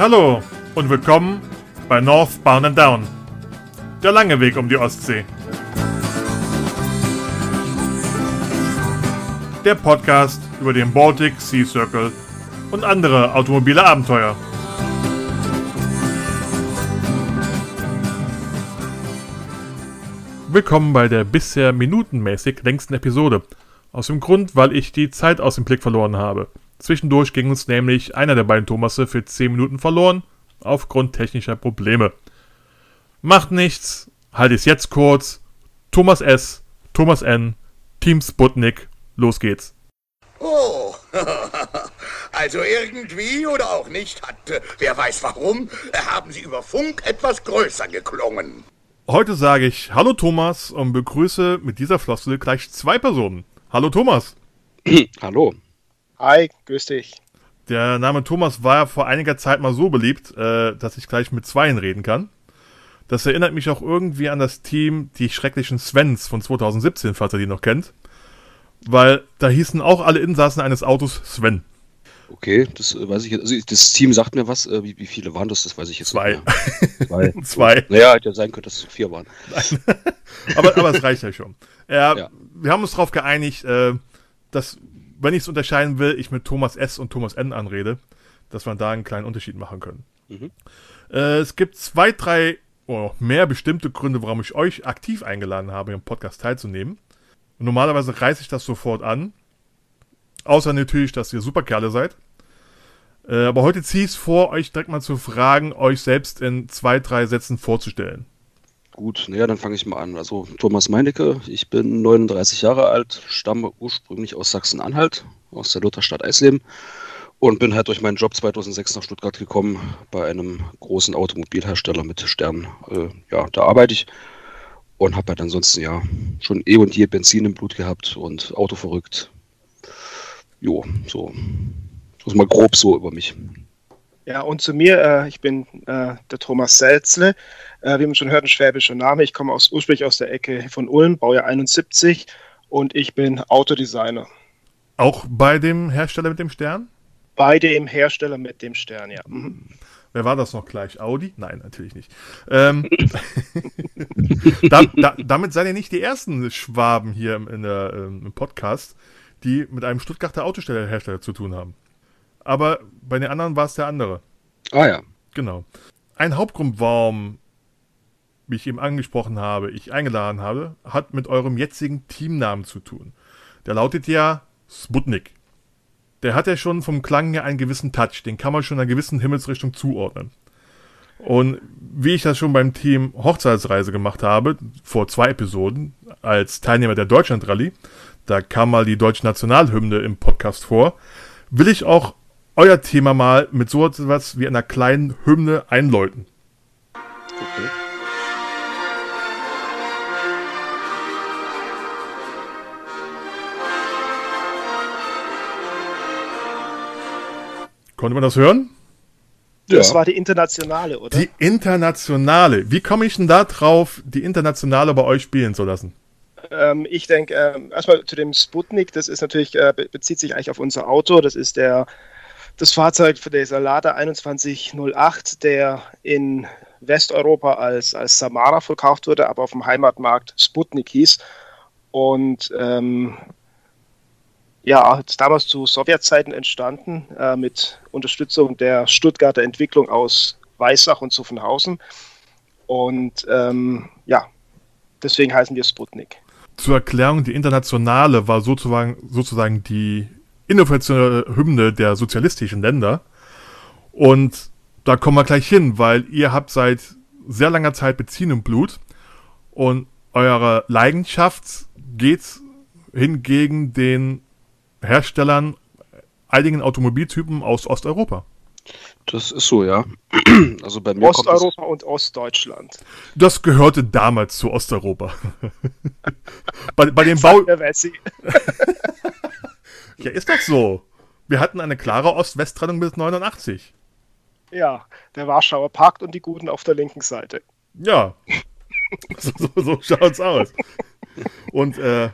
Hallo und willkommen bei Northbound and Down. Der lange Weg um die Ostsee. Der Podcast über den Baltic Sea Circle und andere automobile Abenteuer. Willkommen bei der bisher minutenmäßig längsten Episode. Aus dem Grund, weil ich die Zeit aus dem Blick verloren habe. Zwischendurch ging uns nämlich einer der beiden Thomasse für 10 Minuten verloren, aufgrund technischer Probleme. Macht nichts, halt es jetzt kurz. Thomas S., Thomas N., Team Sputnik, los geht's. Oh, also irgendwie oder auch nicht hat, äh, wer weiß warum, äh, haben Sie über Funk etwas größer geklungen. Heute sage ich Hallo Thomas und begrüße mit dieser Floskel gleich zwei Personen. Hallo Thomas. Hallo. Hi, grüß dich. Der Name Thomas war ja vor einiger Zeit mal so beliebt, äh, dass ich gleich mit Zweien reden kann. Das erinnert mich auch irgendwie an das Team Die Schrecklichen Svens von 2017, falls ihr die noch kennt. Weil da hießen auch alle Insassen eines Autos Sven. Okay, das äh, weiß ich jetzt. Also das Team sagt mir was. Äh, wie, wie viele waren das? Das weiß ich jetzt Zwei. nicht. Zwei. Zwei. Naja, hätte ja sein können, dass es vier waren. aber, aber es reicht ja schon. Ja, Ja. Wir haben uns darauf geeinigt, äh, dass, wenn ich es unterscheiden will, ich mit Thomas S. und Thomas N. anrede, dass wir da einen kleinen Unterschied machen können. Mhm. Äh, es gibt zwei, drei oder auch mehr bestimmte Gründe, warum ich euch aktiv eingeladen habe, im Podcast teilzunehmen. Und normalerweise reiße ich das sofort an. Außer natürlich, dass ihr super Kerle seid. Äh, aber heute ziehe ich es vor, euch direkt mal zu fragen, euch selbst in zwei, drei Sätzen vorzustellen. Gut, naja, dann fange ich mal an. Also Thomas Meinecke, ich bin 39 Jahre alt, stamme ursprünglich aus Sachsen-Anhalt, aus der Lutherstadt Eisleben und bin halt durch meinen Job 2006 nach Stuttgart gekommen bei einem großen Automobilhersteller mit Stern. Äh, ja, da arbeite ich und habe halt ansonsten ja schon eh und je Benzin im Blut gehabt und Auto verrückt. Jo, so. Das ist mal grob so über mich. Ja, und zu mir, äh, ich bin äh, der Thomas Selzle, äh, wie man schon hört, ein schwäbischer Name. Ich komme aus, ursprünglich aus der Ecke von Ulm, Baujahr 71 und ich bin Autodesigner. Auch bei dem Hersteller mit dem Stern? Bei dem Hersteller mit dem Stern, ja. Mhm. Wer war das noch gleich? Audi? Nein, natürlich nicht. Ähm, da, da, damit seid ihr nicht die ersten Schwaben hier im, der, ähm, im Podcast, die mit einem Stuttgarter Autohersteller zu tun haben. Aber bei den anderen war es der andere. Ah ja. Genau. Ein Hauptgrund, warum, wie ich eben angesprochen habe, ich eingeladen habe, hat mit eurem jetzigen Teamnamen zu tun. Der lautet ja Sputnik. Der hat ja schon vom Klang her einen gewissen Touch, den kann man schon einer gewissen Himmelsrichtung zuordnen. Und wie ich das schon beim Team Hochzeitsreise gemacht habe, vor zwei Episoden, als Teilnehmer der Deutschlandrallye, da kam mal die deutsche Nationalhymne im Podcast vor, will ich auch euer Thema mal mit so etwas wie einer kleinen Hymne einläuten. Okay. Konnte man das hören? Das war die internationale, oder? Die internationale. Wie komme ich denn da drauf, die internationale bei euch spielen zu lassen? Ähm, ich denke, ähm, erstmal zu dem Sputnik, das ist natürlich, äh, be- bezieht sich eigentlich auf unser Auto. Das ist der, das Fahrzeug für dieser Lada 2108, der in Westeuropa als, als Samara verkauft wurde, aber auf dem Heimatmarkt Sputnik hieß. Und ähm, ja, damals zu Sowjetzeiten entstanden, äh, mit Unterstützung der Stuttgarter Entwicklung aus Weissach und Zuffenhausen. Und ähm, ja, deswegen heißen wir Sputnik. Zur Erklärung, die internationale war sozusagen, sozusagen die inoffizielle Hymne der sozialistischen Länder. Und da kommen wir gleich hin, weil ihr habt seit sehr langer Zeit Benzin im Blut und eure Leidenschaft geht hingegen den Herstellern einigen Automobiltypen aus Osteuropa. Das ist so, ja. Also bei mir Osteuropa und Ostdeutschland. Das gehörte damals zu Osteuropa. bei, bei dem Bau. Ja, ist doch so. Wir hatten eine klare Ost-West-Trennung bis 89. Ja, der Warschauer Pakt und die Guten auf der linken Seite. Ja. so, so, so schaut's aus. Und äh,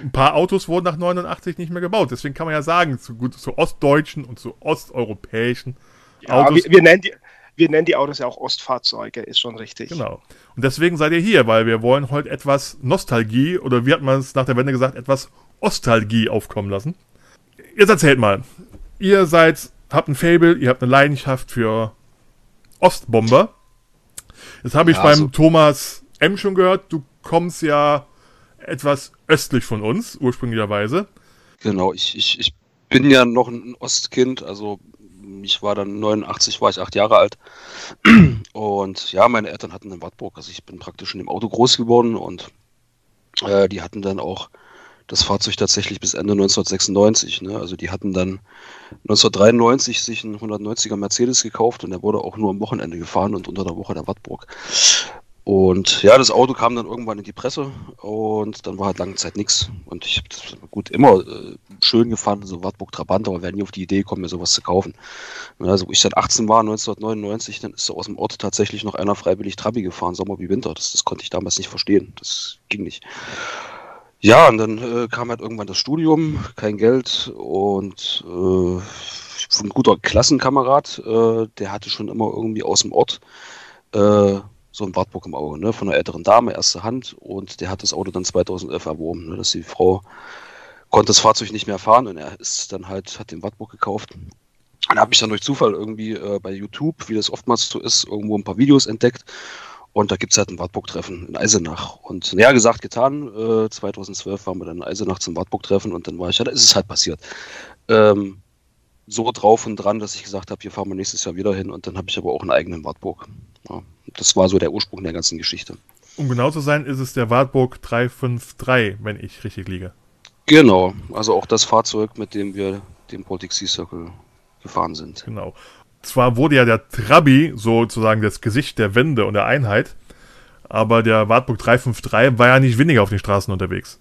ein paar Autos wurden nach 89 nicht mehr gebaut. Deswegen kann man ja sagen, zu, gut, zu ostdeutschen und zu osteuropäischen Ja, Autos. wir, wir, nennen die, wir nennen die Autos ja auch Ostfahrzeuge, ist schon richtig. Genau. Und deswegen seid ihr hier, weil wir wollen heute etwas Nostalgie oder wie hat man es nach der Wende gesagt, etwas Ostalgie aufkommen lassen. Jetzt erzählt mal. Ihr seid, habt ein Fable, ihr habt eine Leidenschaft für Ostbomber. Jetzt habe ich Ja, beim so- Thomas M schon gehört, du kommst ja etwas östlich von uns, ursprünglicherweise. Genau, ich, ich, ich bin ja noch ein Ostkind, also ich war dann 89, war ich acht Jahre alt. Und ja, meine Eltern hatten in Wartburg, also ich bin praktisch in dem Auto groß geworden und äh, die hatten dann auch das Fahrzeug tatsächlich bis Ende 1996. Ne? Also die hatten dann 1993 sich einen 190er Mercedes gekauft und der wurde auch nur am Wochenende gefahren und unter der Woche der Wartburg. Und ja, das Auto kam dann irgendwann in die Presse und dann war halt lange Zeit nichts. Und ich habe das gut immer äh, schön gefahren, so Wartburg Trabant, aber wäre nie auf die Idee gekommen, mir sowas zu kaufen. Und Also, wo ich dann 18 war, 1999, dann ist so aus dem Ort tatsächlich noch einer freiwillig Trabi gefahren, Sommer wie Winter. Das, das konnte ich damals nicht verstehen. Das ging nicht. Ja, und dann äh, kam halt irgendwann das Studium, kein Geld und äh, ein guter Klassenkamerad, äh, der hatte schon immer irgendwie aus dem Ort äh, so ein Wartburg im Auge, ne, von einer älteren Dame, erste Hand und der hat das Auto dann 2011 erworben, ne, dass die Frau konnte das Fahrzeug nicht mehr fahren und er ist dann halt, hat den Wartburg gekauft. Und habe ich dann durch Zufall irgendwie äh, bei YouTube, wie das oftmals so ist, irgendwo ein paar Videos entdeckt und da gibt es halt ein Wartburg-Treffen in Eisenach. Und naja, gesagt, getan. Äh, 2012 waren wir dann in Eisenach zum Wartburg-Treffen und dann war ich, ja, da ist es halt passiert. Ähm, so drauf und dran, dass ich gesagt habe, hier fahren wir nächstes Jahr wieder hin und dann habe ich aber auch einen eigenen Wartburg. Ja, das war so der Ursprung der ganzen Geschichte. Um genau zu sein, ist es der Wartburg 353, wenn ich richtig liege. Genau, also auch das Fahrzeug, mit dem wir den Baltic Sea Circle gefahren sind. Genau. Zwar wurde ja der Trabi sozusagen das Gesicht der Wende und der Einheit, aber der Wartburg 353 war ja nicht weniger auf den Straßen unterwegs.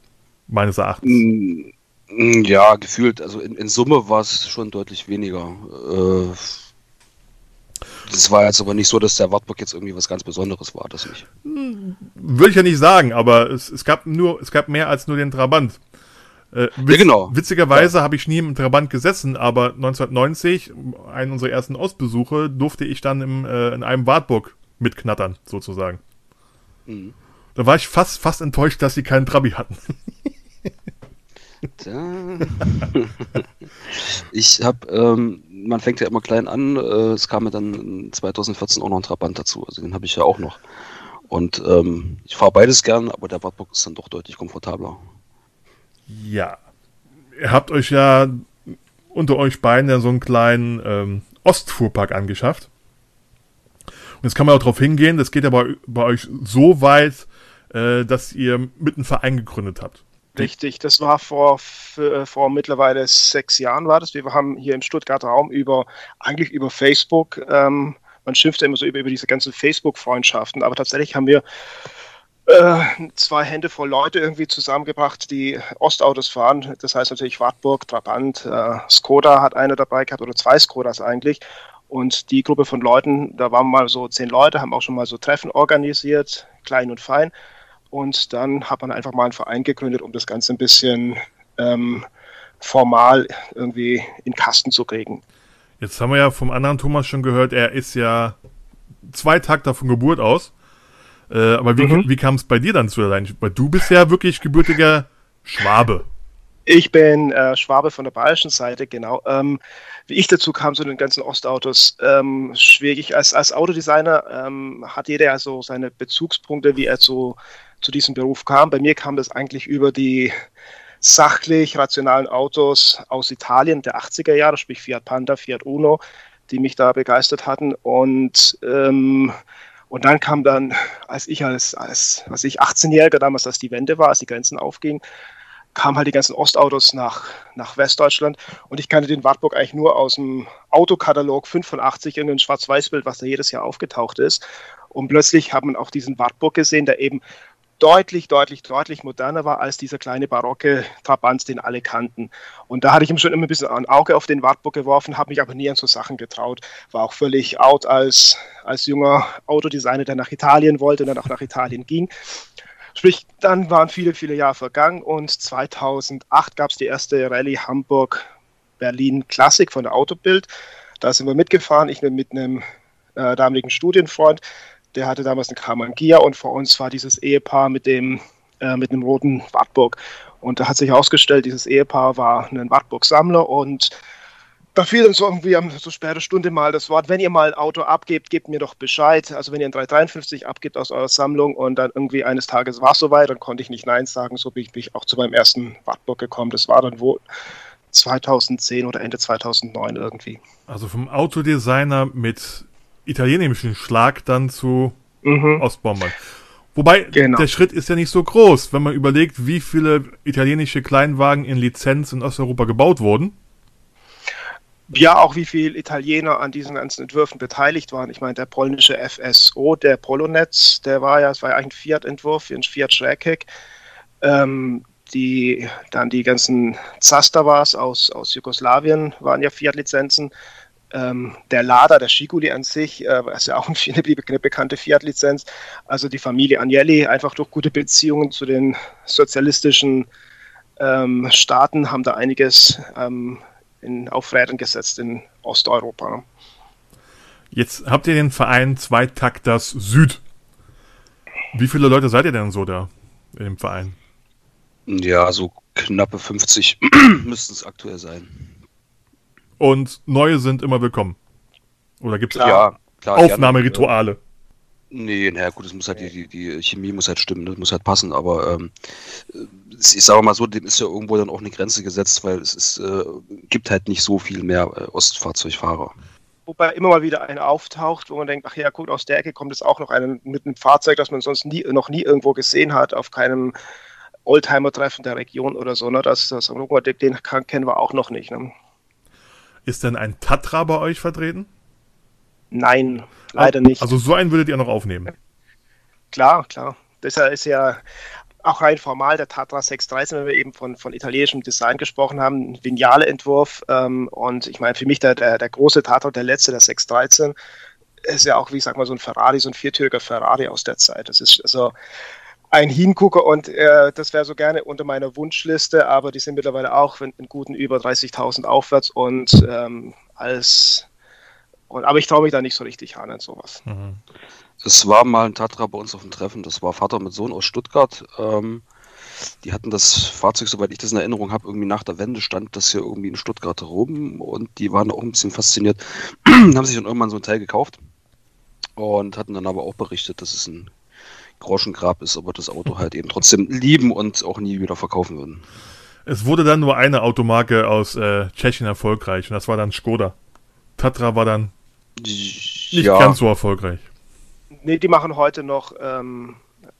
Meines Erachtens. Mm, mm, Ja, gefühlt, also in, in Summe war es schon deutlich weniger. Äh, das war jetzt aber nicht so, dass der Wartburg jetzt irgendwie was ganz Besonderes war, das nicht. Würde ich ja nicht sagen, aber es, es gab nur, es gab mehr als nur den Trabant. Äh, witz, genau. Witzigerweise habe ich nie im Trabant gesessen, aber 1990, einen unserer ersten Ostbesuche, durfte ich dann im, äh, in einem Wartburg mitknattern, sozusagen. Mhm. Da war ich fast, fast enttäuscht, dass sie keinen Trabi hatten. Ich habe, ähm, man fängt ja immer klein an, äh, es kam mir dann 2014 auch noch ein Trabant dazu, also den habe ich ja auch noch. Und ähm, ich fahre beides gern, aber der Wartburg ist dann doch deutlich komfortabler. Ja. Ihr habt euch ja unter euch beiden ja so einen kleinen ähm, Ostfuhrpark angeschafft. Und jetzt kann man auch darauf hingehen, das geht ja bei, bei euch so weit, äh, dass ihr mit einem Verein gegründet habt. Richtig, das war vor, äh, vor mittlerweile sechs Jahren war das. Wir haben hier im Stuttgarter Raum über, eigentlich über Facebook, ähm, man schimpft ja immer so über, über diese ganzen Facebook-Freundschaften, aber tatsächlich haben wir äh, zwei Hände voll Leute irgendwie zusammengebracht, die Ostautos fahren. Das heißt natürlich Wartburg, Trabant, äh, Skoda hat eine dabei gehabt oder zwei Skodas eigentlich. Und die Gruppe von Leuten, da waren mal so zehn Leute, haben auch schon mal so Treffen organisiert, klein und fein. Und dann hat man einfach mal einen Verein gegründet, um das Ganze ein bisschen ähm, formal irgendwie in Kasten zu kriegen. Jetzt haben wir ja vom anderen Thomas schon gehört, er ist ja zwei Takter von Geburt aus. Äh, aber wie, Mhm. wie kam es bei dir dann zu der? Weil du bist ja wirklich gebürtiger Schwabe. Ich bin äh, Schwabe von der bayerischen Seite, genau. Ähm, wie ich dazu kam zu den ganzen Ostautos, ähm, schwierig. Als, als Autodesigner ähm, hat jeder ja so seine Bezugspunkte, wie er zu, zu diesem Beruf kam. Bei mir kam das eigentlich über die sachlich rationalen Autos aus Italien der 80er Jahre, sprich Fiat Panda, Fiat Uno, die mich da begeistert hatten. Und, ähm, und dann kam dann, als ich als, als was ich 18-Jähriger damals, als die Wende war, als die Grenzen aufgingen, kamen halt die ganzen Ostautos nach, nach Westdeutschland und ich kannte den Wartburg eigentlich nur aus dem Autokatalog 85 in dem Schwarz-Weiß-Bild, was da jedes Jahr aufgetaucht ist. Und plötzlich hat man auch diesen Wartburg gesehen, der eben deutlich, deutlich, deutlich moderner war als dieser kleine barocke Trabant, den alle kannten. Und da hatte ich ihm schon immer ein bisschen ein Auge auf den Wartburg geworfen, habe mich aber nie an so Sachen getraut. War auch völlig out als, als junger Autodesigner, der nach Italien wollte und dann auch nach Italien ging. Sprich, dann waren viele, viele Jahre vergangen und 2008 gab es die erste Rallye Hamburg-Berlin Classic von der Autobild. Da sind wir mitgefahren, ich mit einem äh, damaligen Studienfreund, der hatte damals eine Karmann Gia und vor uns war dieses Ehepaar mit dem äh, mit einem roten Wartburg. Und da hat sich herausgestellt, dieses Ehepaar war ein Wartburg-Sammler und da fiel so irgendwie am so später Stunde mal das Wort, wenn ihr mal ein Auto abgebt, gebt mir doch Bescheid. Also wenn ihr ein 353 abgibt aus eurer Sammlung und dann irgendwie eines Tages war es soweit, dann konnte ich nicht Nein sagen. So bin ich, bin ich auch zu meinem ersten Wartburg gekommen. Das war dann wohl 2010 oder Ende 2009 irgendwie. Also vom Autodesigner mit italienischem Schlag dann zu mhm. Ostbombern. Wobei, genau. der Schritt ist ja nicht so groß, wenn man überlegt, wie viele italienische Kleinwagen in Lizenz in Osteuropa gebaut wurden. Ja, auch wie viele Italiener an diesen ganzen Entwürfen beteiligt waren. Ich meine, der polnische FSO, der Polonetz, der war ja, es war ja eigentlich ein Fiat-Entwurf, ein Fiat Schrägheck. Ähm, die, dann die ganzen Zastavas aus, aus Jugoslawien waren ja Fiat-Lizenzen. Ähm, der Lada, der Schiguli an sich, äh, ist ja auch eine, eine bekannte Fiat-Lizenz. Also die Familie Agnelli, einfach durch gute Beziehungen zu den sozialistischen ähm, Staaten, haben da einiges ähm, in, auf Rädern gesetzt in Osteuropa. Ne? Jetzt habt ihr den Verein Zweitakters Süd. Wie viele Leute seid ihr denn so da im Verein? Ja, so knappe 50 müssten es aktuell sein. Und neue sind immer willkommen. Oder gibt es ja, Aufnahmerituale? Nee, naja, gut, es muss halt die, die, die Chemie muss halt stimmen, das muss halt passen, aber ähm, ich sage mal so, dem ist ja irgendwo dann auch eine Grenze gesetzt, weil es ist, äh, gibt halt nicht so viel mehr äh, Ostfahrzeugfahrer. Wobei immer mal wieder einer auftaucht, wo man denkt, ach ja, gut, aus der Ecke kommt es auch noch einen mit einem Fahrzeug, das man sonst nie, noch nie irgendwo gesehen hat, auf keinem Oldtimer-Treffen der Region oder so. Ne? Das, das, den kennen wir auch noch nicht. Ne? Ist denn ein Tatra bei euch vertreten? Nein, leider nicht. Also so einen würdet ihr noch aufnehmen? Klar, klar. Das ist ja auch rein formal der Tatra 613, wenn wir eben von, von italienischem Design gesprochen haben, ein Vignale-Entwurf. Ähm, und ich meine, für mich der, der, der große Tatra, der letzte, der 613, ist ja auch, wie ich sag mal, so ein Ferrari, so ein viertüriger Ferrari aus der Zeit. Das ist also ein Hingucker und äh, das wäre so gerne unter meiner Wunschliste, aber die sind mittlerweile auch in, in guten über 30.000 aufwärts und ähm, als und, aber ich traue mich da nicht so richtig an an sowas. Mhm. Es war mal ein Tatra bei uns auf dem Treffen, das war Vater mit Sohn aus Stuttgart. Ähm, die hatten das Fahrzeug, soweit ich das in Erinnerung habe, irgendwie nach der Wende stand das hier irgendwie in Stuttgart rum und die waren auch ein bisschen fasziniert, haben sich dann irgendwann so ein Teil gekauft und hatten dann aber auch berichtet, dass es ein Groschengrab ist, aber das Auto halt eben trotzdem lieben und auch nie wieder verkaufen würden. Es wurde dann nur eine Automarke aus äh, Tschechien erfolgreich und das war dann Skoda. Tatra war dann nicht ja. ganz so erfolgreich. Nee, die machen heute noch ähm,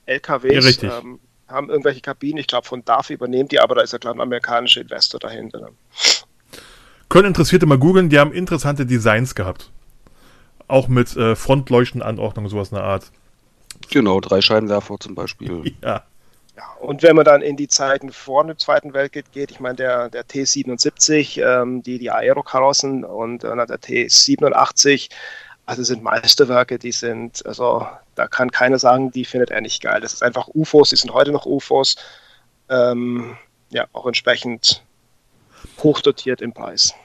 LKWs. Ja, richtig. Ähm, haben irgendwelche Kabinen, ich glaube von DAF übernehmen die, aber da ist ja klar ein amerikanischer Investor dahinter. Ne? Können Interessierte mal googeln, die haben interessante Designs gehabt. Auch mit äh, Frontleuchtenanordnung, sowas in der Art. Genau, drei Scheinwerfer zum Beispiel. Ja. Ja, und wenn man dann in die Zeiten vor dem Zweiten Weltkrieg geht, ich meine, der, der T77, ähm, die, die Aerokarossen und äh, der T87, also sind Meisterwerke, die sind, also da kann keiner sagen, die findet er nicht geil. Das ist einfach UFOs, die sind heute noch UFOs. Ähm, ja, auch entsprechend hochdotiert im Preis.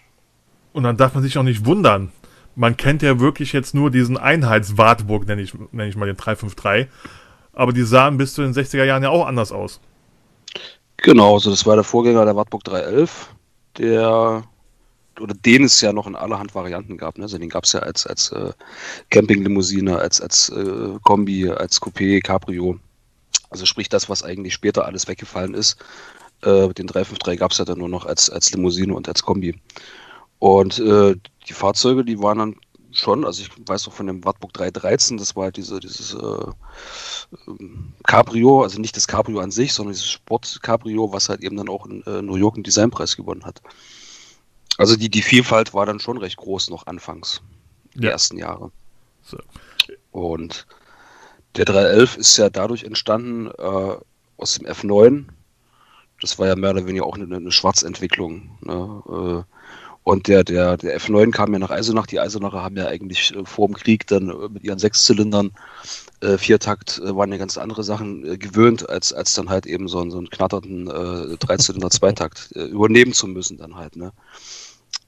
Und dann darf man sich auch nicht wundern, man kennt ja wirklich jetzt nur diesen Einheitswartburg, nenne ich, nenn ich mal den 353. Aber die sahen bis zu den 60er Jahren ja auch anders aus. Genau, also das war der Vorgänger der Wartburg 311, der oder den es ja noch in allerhand Varianten gab. Ne? Also den gab es ja als, als äh, Campinglimousine, als, als äh, Kombi, als Coupé, Cabrio. Also sprich das, was eigentlich später alles weggefallen ist. Äh, den 353 gab es ja dann nur noch als, als Limousine und als Kombi. Und äh, die Fahrzeuge, die waren dann schon, also ich weiß noch von dem Wartburg 313, das war halt diese, dieses äh, ähm, Cabrio, also nicht das Cabrio an sich, sondern dieses Sport-Cabrio, was halt eben dann auch in äh, New York einen Designpreis gewonnen hat. Also die, die Vielfalt war dann schon recht groß noch anfangs, die ja. ersten Jahre. So. Und der 311 ist ja dadurch entstanden äh, aus dem F9. Das war ja mehr oder weniger auch eine, eine Schwarzentwicklung. Ne? Und der, der, der F9 kam ja nach Eisenach. Die Eisenacher haben ja eigentlich äh, vor dem Krieg dann äh, mit ihren Sechszylindern, äh, Viertakt, äh, waren ja ganz andere Sachen äh, gewöhnt, als, als dann halt eben so, einen, so einen knatternden äh, Dreizylinder Zweitakt äh, übernehmen zu müssen dann halt. Ne?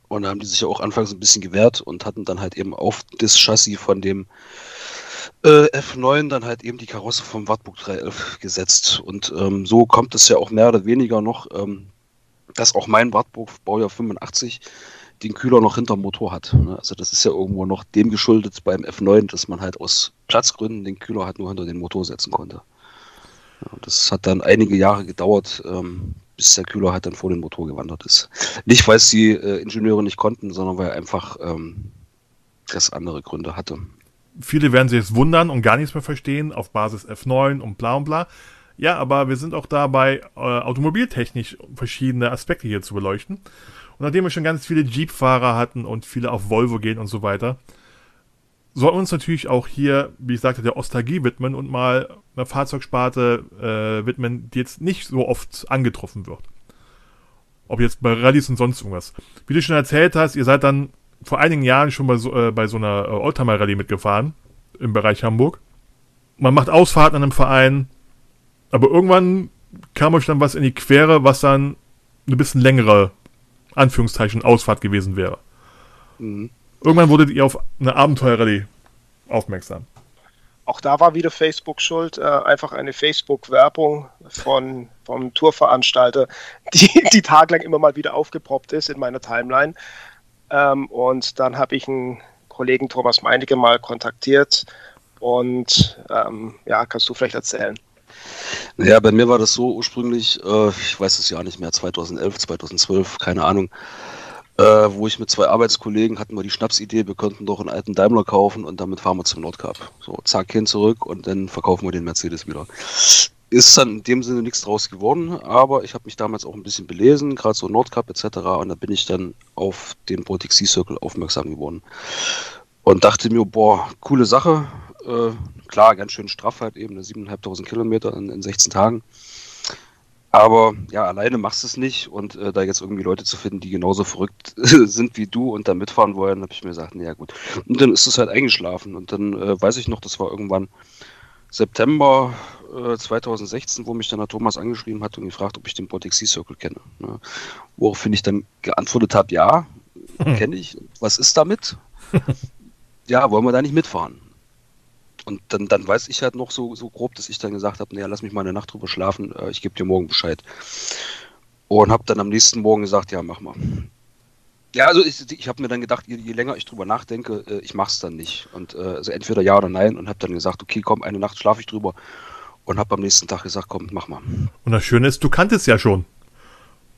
Und da haben die sich ja auch anfangs ein bisschen gewehrt und hatten dann halt eben auf das Chassis von dem äh, F9 dann halt eben die Karosse vom Wartburg 311 gesetzt. Und ähm, so kommt es ja auch mehr oder weniger noch, ähm, dass auch mein Wartburg Baujahr 85 den Kühler noch hinterm Motor hat. Ne? Also das ist ja irgendwo noch dem geschuldet beim F9, dass man halt aus Platzgründen den Kühler halt nur hinter den Motor setzen konnte. Das hat dann einige Jahre gedauert, ähm, bis der Kühler halt dann vor den Motor gewandert ist. Nicht, weil es die äh, Ingenieure nicht konnten, sondern weil einfach ähm, das andere Gründe hatte. Viele werden sich jetzt wundern und gar nichts mehr verstehen auf Basis F9 und bla und bla. Ja, aber wir sind auch dabei, äh, automobiltechnisch verschiedene Aspekte hier zu beleuchten. Und nachdem wir schon ganz viele Jeep-Fahrer hatten und viele auf Volvo gehen und so weiter, sollten wir uns natürlich auch hier, wie ich sagte, der Ostalgie widmen und mal einer Fahrzeugsparte äh, widmen, die jetzt nicht so oft angetroffen wird. Ob jetzt bei Rallyes und sonst irgendwas. Wie du schon erzählt hast, ihr seid dann vor einigen Jahren schon bei so, äh, bei so einer äh, Oldtimer-Rallye mitgefahren im Bereich Hamburg. Man macht Ausfahrten an einem Verein, aber irgendwann kam euch dann was in die Quere, was dann eine bisschen längere Anführungszeichen Ausfahrt gewesen wäre. Mhm. Irgendwann wurdet ihr auf eine Abenteuerrallye aufmerksam. Auch da war wieder Facebook schuld, äh, einfach eine Facebook-Werbung von vom Tourveranstalter, die, die tagelang immer mal wieder aufgepoppt ist in meiner Timeline. Ähm, und dann habe ich einen Kollegen Thomas Meinecke mal kontaktiert und ähm, ja, kannst du vielleicht erzählen? Naja, bei mir war das so ursprünglich, äh, ich weiß es ja nicht mehr, 2011, 2012, keine Ahnung, äh, wo ich mit zwei Arbeitskollegen hatten wir die Schnapsidee, wir könnten doch einen alten Daimler kaufen und damit fahren wir zum Nordcup. So, zack, hin zurück und dann verkaufen wir den Mercedes wieder. Ist dann in dem Sinne nichts draus geworden, aber ich habe mich damals auch ein bisschen belesen, gerade so Nordcup etc. Und da bin ich dann auf den Baltic Sea Circle aufmerksam geworden. Und dachte mir, boah, coole Sache, äh, klar, ganz schön straff halt eben, 7.500 ne, Kilometer in, in 16 Tagen. Aber ja, alleine machst du es nicht und äh, da jetzt irgendwie Leute zu finden, die genauso verrückt sind wie du und da mitfahren wollen, habe ich mir gesagt, naja gut. Und dann ist es halt eingeschlafen und dann äh, weiß ich noch, das war irgendwann September äh, 2016, wo mich dann der Thomas angeschrieben hat und gefragt, ob ich den Baltic Sea Circle kenne. Ne? Woraufhin ich dann geantwortet habe, ja, kenne ich. Was ist damit? ja, wollen wir da nicht mitfahren? Und dann, dann weiß ich halt noch so, so grob, dass ich dann gesagt habe, naja, lass mich mal eine Nacht drüber schlafen, äh, ich gebe dir morgen Bescheid. Und habe dann am nächsten Morgen gesagt, ja, mach mal. Ja, also ich, ich habe mir dann gedacht, je, je, länger ich drüber nachdenke, äh, ich mach's dann nicht. Und äh, also entweder ja oder nein und habe dann gesagt, okay, komm, eine Nacht schlafe ich drüber und habe am nächsten Tag gesagt, komm, mach mal. Und das Schöne ist, du kanntest ja schon.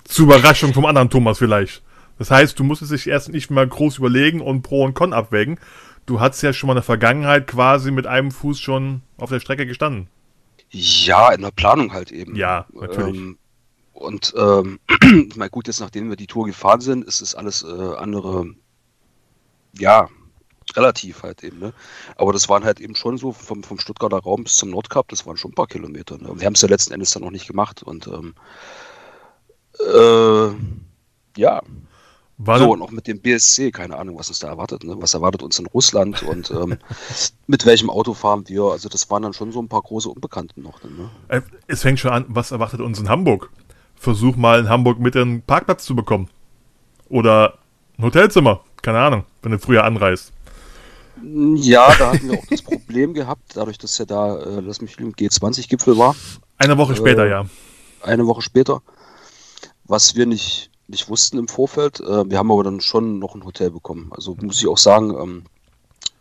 Zur Überraschung vom anderen Thomas vielleicht. Das heißt, du musstest dich erst nicht mal groß überlegen und Pro und Con abwägen, du hattest ja schon mal in der Vergangenheit quasi mit einem Fuß schon auf der Strecke gestanden. Ja, in der Planung halt eben. Ja, natürlich. Ähm, und ähm, ich meine, gut, jetzt nachdem wir die Tour gefahren sind, ist es alles äh, andere, ja, relativ halt eben. Ne? Aber das waren halt eben schon so vom, vom Stuttgarter Raum bis zum Nordkap, das waren schon ein paar Kilometer. Ne? Wir haben es ja letzten Endes dann noch nicht gemacht. Und ähm, äh, ja, war so, und auch mit dem BSC, keine Ahnung, was uns da erwartet. Ne? Was erwartet uns in Russland und ähm, mit welchem Auto fahren wir? Also, das waren dann schon so ein paar große Unbekannten noch. Ne? Äh, es fängt schon an, was erwartet uns in Hamburg? Versuch mal in Hamburg mit einen Parkplatz zu bekommen. Oder ein Hotelzimmer, keine Ahnung, wenn du früher anreist. Ja, da hatten wir auch das Problem gehabt, dadurch, dass ja da, äh, lass mich lügen, G20-Gipfel war. Eine Woche später, äh, ja. Eine Woche später. Was wir nicht nicht wussten im Vorfeld. Äh, wir haben aber dann schon noch ein Hotel bekommen. Also muss ich auch sagen, ähm,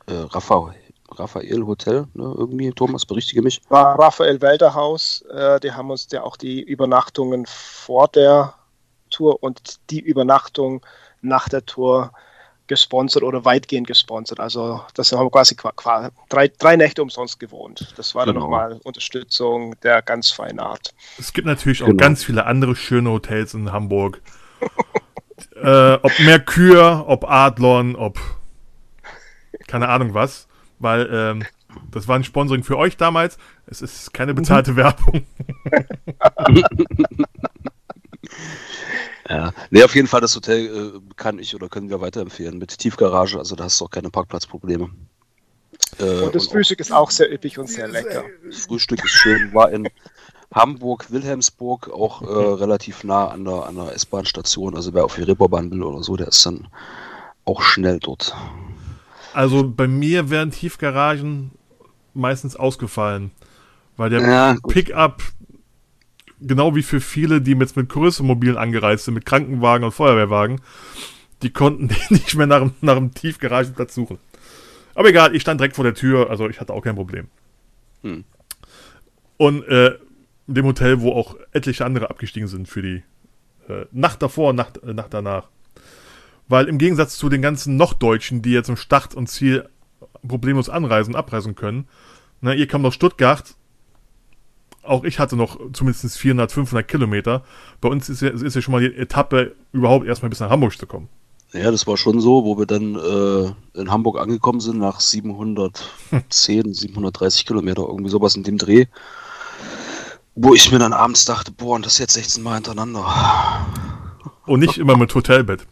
äh, Raphael, Raphael Hotel, ne, irgendwie, Thomas, berichtige mich. War Raphael Welterhaus, äh, die haben uns ja auch die Übernachtungen vor der Tour und die Übernachtung nach der Tour gesponsert oder weitgehend gesponsert. Also das haben wir quasi drei, drei Nächte umsonst gewohnt. Das war genau. dann nochmal Unterstützung der ganz feinen Art. Es gibt natürlich auch genau. ganz viele andere schöne Hotels in Hamburg äh, ob Merkur, ob Adlon, ob keine Ahnung was, weil ähm, das war ein Sponsoring für euch damals. Es ist keine bezahlte mhm. Werbung. ja, nee, auf jeden Fall das Hotel äh, kann ich oder können wir weiterempfehlen mit Tiefgarage, also da hast du auch keine Parkplatzprobleme. Äh, und das und Frühstück ist auch sehr üppig und sehr lecker. Das Frühstück ist schön, war in Hamburg, Wilhelmsburg, auch äh, relativ nah an der, an der S-Bahn-Station. Also wer auf die Reeperbahn will oder so, der ist dann auch schnell dort. Also bei mir wären Tiefgaragen meistens ausgefallen, weil der Ja, Pickup, genau wie für viele, die jetzt mit Größemobilen angereist sind, mit Krankenwagen und Feuerwehrwagen, die konnten nicht mehr nach, nach einem Tiefgaragenplatz suchen. Aber egal, ich stand direkt vor der Tür, also ich hatte auch kein Problem. Hm. Und äh, in dem Hotel, wo auch etliche andere abgestiegen sind für die äh, Nacht davor Nacht, äh, Nacht danach. Weil im Gegensatz zu den ganzen Noch-Deutschen, die jetzt im Start und Ziel problemlos anreisen und abreisen können, ne, ihr kommt aus Stuttgart, auch ich hatte noch zumindest 400, 500 Kilometer. Bei uns ist ja, ist ja schon mal die Etappe, überhaupt erstmal bis nach Hamburg zu kommen. Ja, das war schon so, wo wir dann äh, in Hamburg angekommen sind, nach 710, 730 Kilometer, irgendwie sowas in dem Dreh. Wo ich mir dann abends dachte, boah, und das jetzt 16 Mal hintereinander. Und nicht immer mit Hotelbett.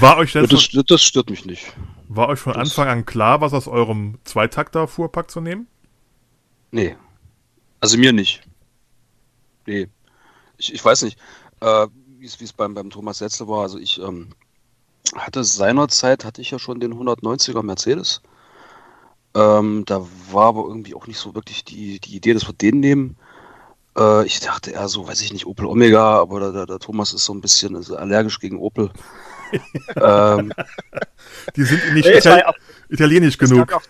War euch denn Das, von, das stört mich nicht. war euch von das- Anfang an klar, was aus eurem Zweitakter-Fuhrpark zu nehmen? Nee. Also mir nicht. Nee. Ich, ich weiß nicht, äh, wie es wie es beim, beim Thomas Setzel war. Also ich ähm, hatte seinerzeit, hatte ich ja schon den 190er Mercedes. Ähm, da war aber irgendwie auch nicht so wirklich die, die Idee, dass wir den nehmen. Äh, ich dachte eher so, weiß ich nicht, Opel Omega, aber der, der, der Thomas ist so ein bisschen allergisch gegen Opel. ähm, Die sind nicht Nee, ja auch- italienisch Es genug. gab, auch,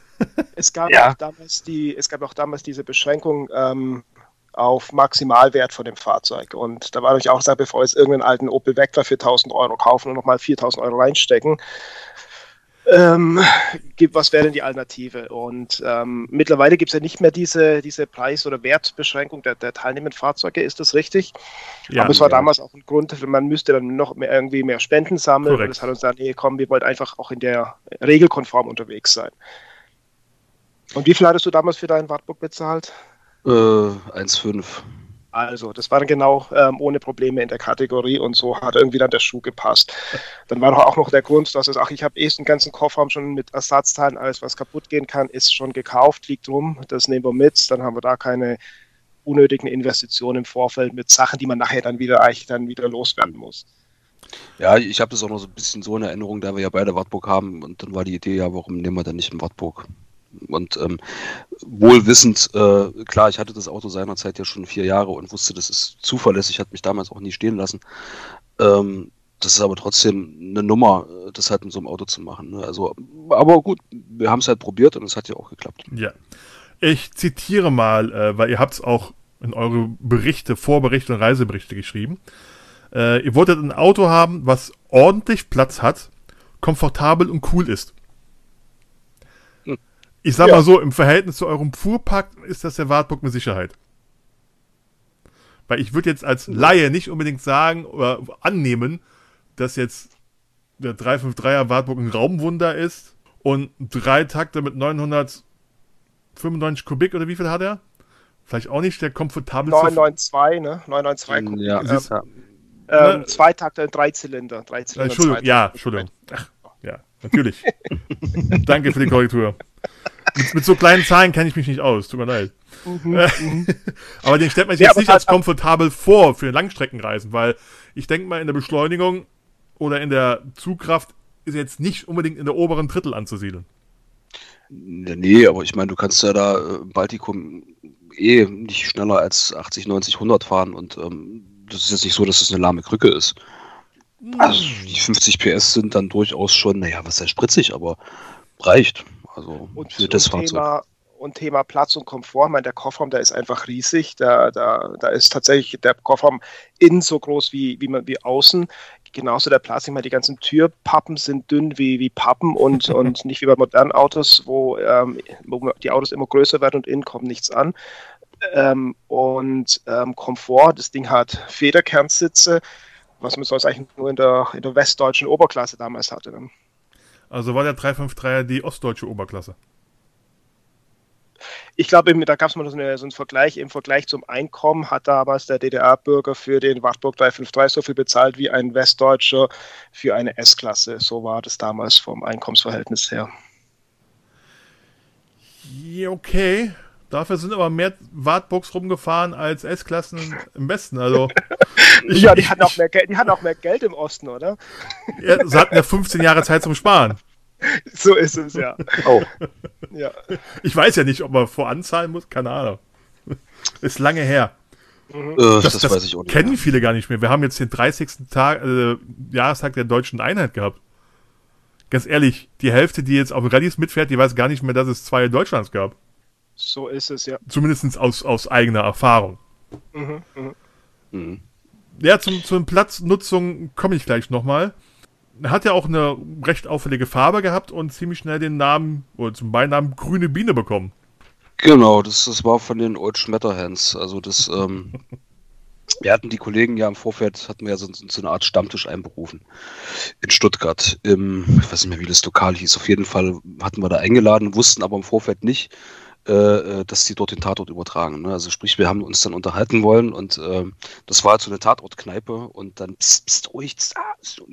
es, gab Ja. auch damals die, es gab auch damals diese Beschränkung ähm, auf Maximalwert von dem Fahrzeug. Und da war ich auch gesagt, bevor wir jetzt irgendeinen alten Opel Vectra für 1000 Euro kaufen und nochmal 4000 Euro reinstecken, ähm, gibt- was wäre denn die Alternative? Und ähm, mittlerweile gibt es ja nicht mehr diese, diese Preis- oder Wertbeschränkung der, der teilnehmenden Fahrzeuge, ist das richtig? Ja, Aber es war ja. damals auch ein Grund, man müsste dann noch mehr, irgendwie mehr Spenden sammeln. Korrekt. Und das hat uns gesagt, nee, komm, wir wollten einfach auch in der regelkonform unterwegs sein. Und wie viel hattest du damals für deinen Wartburg bezahlt? äh, 1,5. Also, das war genau ähm, ohne Probleme in der Kategorie und so hat irgendwie dann der Schuh gepasst. Dann war doch auch noch der Grund, dass es, ach, ich habe eh den ganzen Kofferraum schon mit Ersatzteilen, alles was kaputt gehen kann, ist schon gekauft, liegt rum, das nehmen wir mit, dann haben wir da keine unnötigen Investitionen im Vorfeld mit Sachen, die man nachher dann wieder eigentlich dann wieder loswerden muss. Ja, ich habe das auch noch so ein bisschen so in Erinnerung, da wir ja beide Wartburg haben und dann war die Idee ja, warum nehmen wir dann nicht einen Wartburg? Und ähm, wohlwissend, äh, klar, ich hatte das Auto seinerzeit ja schon vier Jahre und wusste, das ist zuverlässig, hat mich damals auch nie stehen lassen. Ähm, das ist aber trotzdem eine Nummer, äh, das halt mit so einem Auto zu machen. Ne? Also, aber gut, wir haben es halt probiert und es hat ja auch geklappt. Ja. Ich zitiere mal, äh, weil ihr habt es auch in eure Berichte, Vorberichte und Reiseberichte geschrieben. Äh, ihr wolltet ein Auto haben, was ordentlich Platz hat, komfortabel und cool ist. Hm. Ich sag Ja. mal so, im Verhältnis zu eurem Fuhrpark ist das der Wartburg mit Sicherheit. Weil ich würde jetzt als Laie nicht unbedingt sagen oder annehmen, dass jetzt der 353er Wartburg ein Raumwunder ist und drei Takte mit 995 Kubik oder wie viel hat er? Vielleicht auch nicht der komfortabelste. 992, ne? 992 Ja, Kubik, siehst- ähm, Ne? ähm, Zweitakter, Dreizylinder. Dreizylinder Äh, Entschuldigung, Zweitakt. ja, Entschuldigung. Ach, ja, natürlich. Danke für die Korrektur. Mit, mit so kleinen Zahlen kenne ich mich nicht aus, tut mir leid. aber den stellt man sich Ja, jetzt nicht als komfortabel vor für Langstreckenreisen, weil ich denke mal, in der Beschleunigung oder in der Zugkraft ist jetzt nicht unbedingt in der oberen Drittel anzusiedeln. Nee, aber ich meine, du kannst ja da äh, im Baltikum eh nicht schneller als 80, 90, 100 fahren und ähm, das ist jetzt nicht so, dass es eine lahme Krücke ist. Also die 50 PS sind dann durchaus schon, naja, was heißt spritzig, aber reicht. Also Und, für das Fahrzeug. Thema, und Thema Platz und Komfort, ich meine, der Kofferraum, der ist einfach riesig. Da, da, da ist tatsächlich der Kofferraum innen so groß wie, wie, man, wie außen. Genauso der Platz, ich meine, die ganzen Türpappen sind dünn wie, wie Pappen und, und nicht wie bei modernen Autos, wo, ähm, wo die Autos immer größer werden und innen kommt nichts an. Ähm, und ähm, Komfort, das Ding hat Federkernsitze, was man sonst eigentlich nur in der, in der westdeutschen Oberklasse damals hatte. Ne? Also war der 353er die ostdeutsche Oberklasse. Ich glaube, da gab es mal so, eine, so einen Vergleich. Im Vergleich zum Einkommen hat damals der DDR-Bürger für den Wartburg 353 so viel bezahlt wie ein Westdeutscher für eine S-Klasse. So war das damals vom Einkommensverhältnis her. Okay. Dafür sind aber mehr Wartburgs rumgefahren als S-Klassen im Westen. Also ich, ja, die hatten, auch mehr Geld, die hatten auch mehr Geld im Osten, oder? Ja, sie hatten ja 15 Jahre Zeit zum Sparen. So ist es, ja. Oh. ja. Ich weiß ja nicht, ob man voranzahlen muss, keine Ahnung. Ist lange her. Mhm. Das, das, das, weiß ich auch nicht. Kennen viele gar nicht mehr. Wir haben jetzt den 30. Tag, äh, Jahrestag der deutschen Einheit gehabt. Ganz ehrlich, die Hälfte, die jetzt auf Rallyes mitfährt, die weiß gar nicht mehr, dass es zwei Deutschlands gab. So ist es, ja. Zumindest aus, aus eigener Erfahrung. Mhm, mh. mhm. Ja, zum, zum Platznutzung komme ich gleich nochmal. Er hat ja auch eine recht auffällige Farbe gehabt und ziemlich schnell den Namen, oder zum Beinamen Grüne Biene bekommen. Genau, das, das war von den Old Schmetterhands. Also das, ähm, wir hatten die Kollegen ja im Vorfeld, hatten wir ja so, so, eine Art Stammtisch einberufen in Stuttgart. Im, ich weiß nicht mehr, wie das Lokal hieß. Auf jeden Fall hatten wir da eingeladen, wussten aber im Vorfeld nicht, äh, äh, dass die dort den Tatort übertragen. Ne? Also sprich, wir haben uns dann unterhalten wollen und äh, das war halt so eine Tatortkneipe und dann pst, pst, ruhig,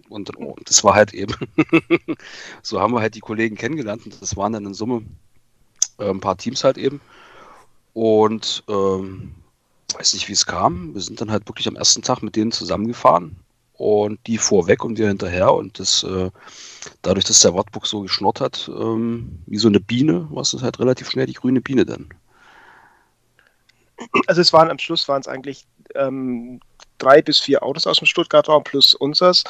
und dann, oh, das war halt eben, so haben wir halt die Kollegen kennengelernt und das waren dann in Summe äh, ein paar Teams halt eben und ähm, weiß nicht, wie es kam. Wir sind dann halt wirklich am ersten Tag mit denen zusammengefahren und die vorweg und wir hinterher und das äh, dadurch, dass der Wartburg so geschnurrt hat, ähm, wie so eine Biene, war es halt relativ schnell die grüne Biene dann. Also es waren am Schluss waren es eigentlich ähm, drei bis vier Autos aus dem Stuttgarter Raum plus unseres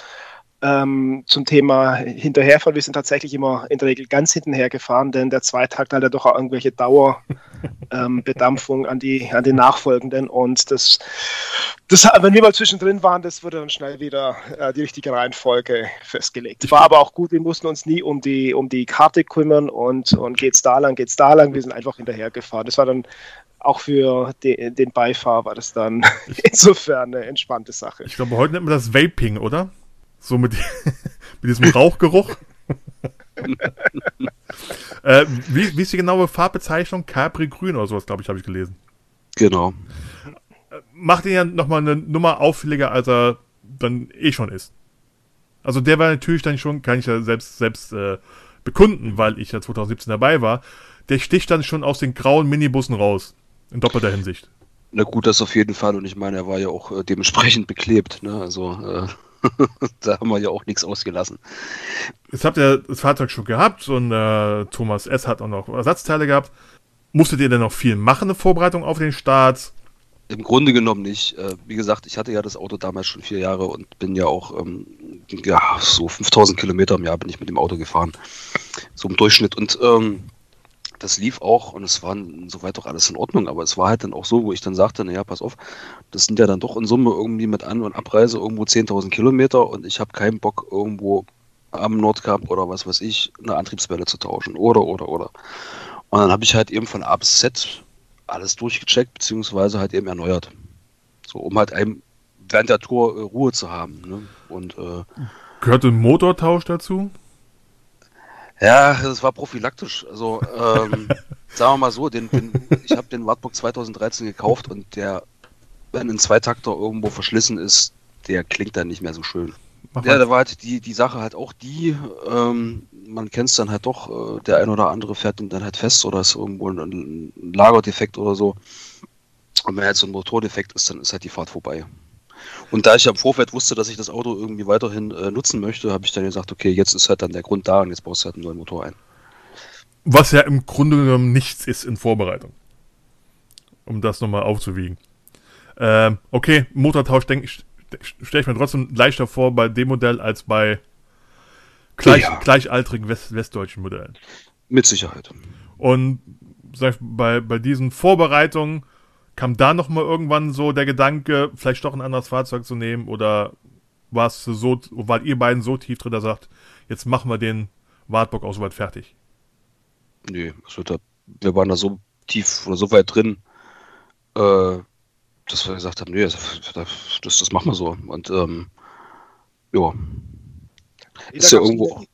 ähm, zum Thema Hinterherfahren. Wir sind tatsächlich immer in der Regel ganz hintenher gefahren, denn der Zweitakt hat ja doch auch irgendwelche Dauerbedampfung ähm, an, die, an den Nachfolgenden. Und das, das, wenn wir mal zwischendrin waren, das wurde dann schnell wieder äh, die richtige Reihenfolge festgelegt. War aber auch gut, wir mussten uns nie um die, um die Karte kümmern und, und geht's da lang, geht's da lang. Wir sind einfach hinterher gefahren. Das war dann auch für den, den Beifahrer war das dann insofern eine entspannte Sache. Ich glaube, heute nennt man das Vaping, oder? So mit, mit diesem Rauchgeruch. äh, wie, wie ist die genaue Farbbezeichnung? Capri Grün oder sowas, glaube ich, habe ich gelesen. Genau. Macht ihn ja nochmal eine Nummer auffälliger, als er dann eh schon ist. Also der war natürlich dann schon, kann ich ja selbst, selbst äh, bekunden, weil ich ja 2017 dabei war. Der sticht dann schon aus den grauen Minibussen raus. In doppelter Hinsicht. Na gut, das auf jeden Fall. Und ich meine, er war ja auch äh, dementsprechend beklebt. Ne? Also äh, da haben wir ja auch nichts ausgelassen. Jetzt habt ihr das Fahrzeug schon gehabt und äh, Thomas S. hat auch noch Ersatzteile gehabt. Musstet ihr denn noch viel machen in Vorbereitung auf den Start? Im Grunde genommen nicht. Äh, wie gesagt, ich hatte ja das Auto damals schon vier Jahre und bin ja auch, ähm, ja, so 5000 Kilometer im Jahr bin ich mit dem Auto gefahren. So im Durchschnitt. Und ähm, das lief auch und es war soweit doch alles in Ordnung, aber es war halt dann auch so, wo ich dann sagte, naja, pass auf, das sind ja dann doch in Summe irgendwie mit An- und Abreise irgendwo 10.000 Kilometer und ich habe keinen Bock irgendwo am Nordkap oder was weiß ich, eine Antriebswelle zu tauschen oder, oder, oder. Und dann habe ich halt eben von A bis Z alles durchgecheckt, beziehungsweise halt eben erneuert. So, um halt einem während der Tour äh, Ruhe zu haben. Ne? Und, äh, Gehört ein Motortausch dazu? Ja, das war prophylaktisch. Also, ähm, sagen wir mal so, den, den, ich habe den Wartburg 2013 gekauft und der, wenn ein Zweitakter irgendwo verschlissen ist, der klingt dann nicht mehr so schön. Mach ja, da war halt die, die Sache halt auch die, ähm, man kennt es dann halt doch, äh, der ein oder andere fährt ihn dann halt fest oder ist irgendwo ein, ein Lagerdefekt oder so. Und wenn halt so ein Motordefekt ist, dann ist halt die Fahrt vorbei. Und da ich ja im Vorfeld wusste, dass ich das Auto irgendwie weiterhin äh, nutzen möchte, habe ich dann gesagt, okay, jetzt ist halt dann der Grund da und jetzt baust du halt einen neuen Motor ein. Was ja im Grunde genommen nichts ist in Vorbereitung. Um das nochmal aufzuwiegen. Ähm, okay, Motortausch denke ich, stelle ich mir trotzdem leichter vor bei dem Modell als bei gleich, ja. gleichaltrigen West, westdeutschen Modellen. Mit Sicherheit. Und sag ich, bei, bei diesen Vorbereitungen kam da noch mal irgendwann so der Gedanke, vielleicht doch ein anderes Fahrzeug zu nehmen oder war es so, wart ihr beiden so tief drin, dass sagt, jetzt machen wir den Wartburg auch soweit fertig? Nee, also da, wir waren da so tief oder so weit drin, äh, dass wir gesagt haben, nee, das, das, das machen wir so. Und ähm, ja. Ist ja irgendwo auch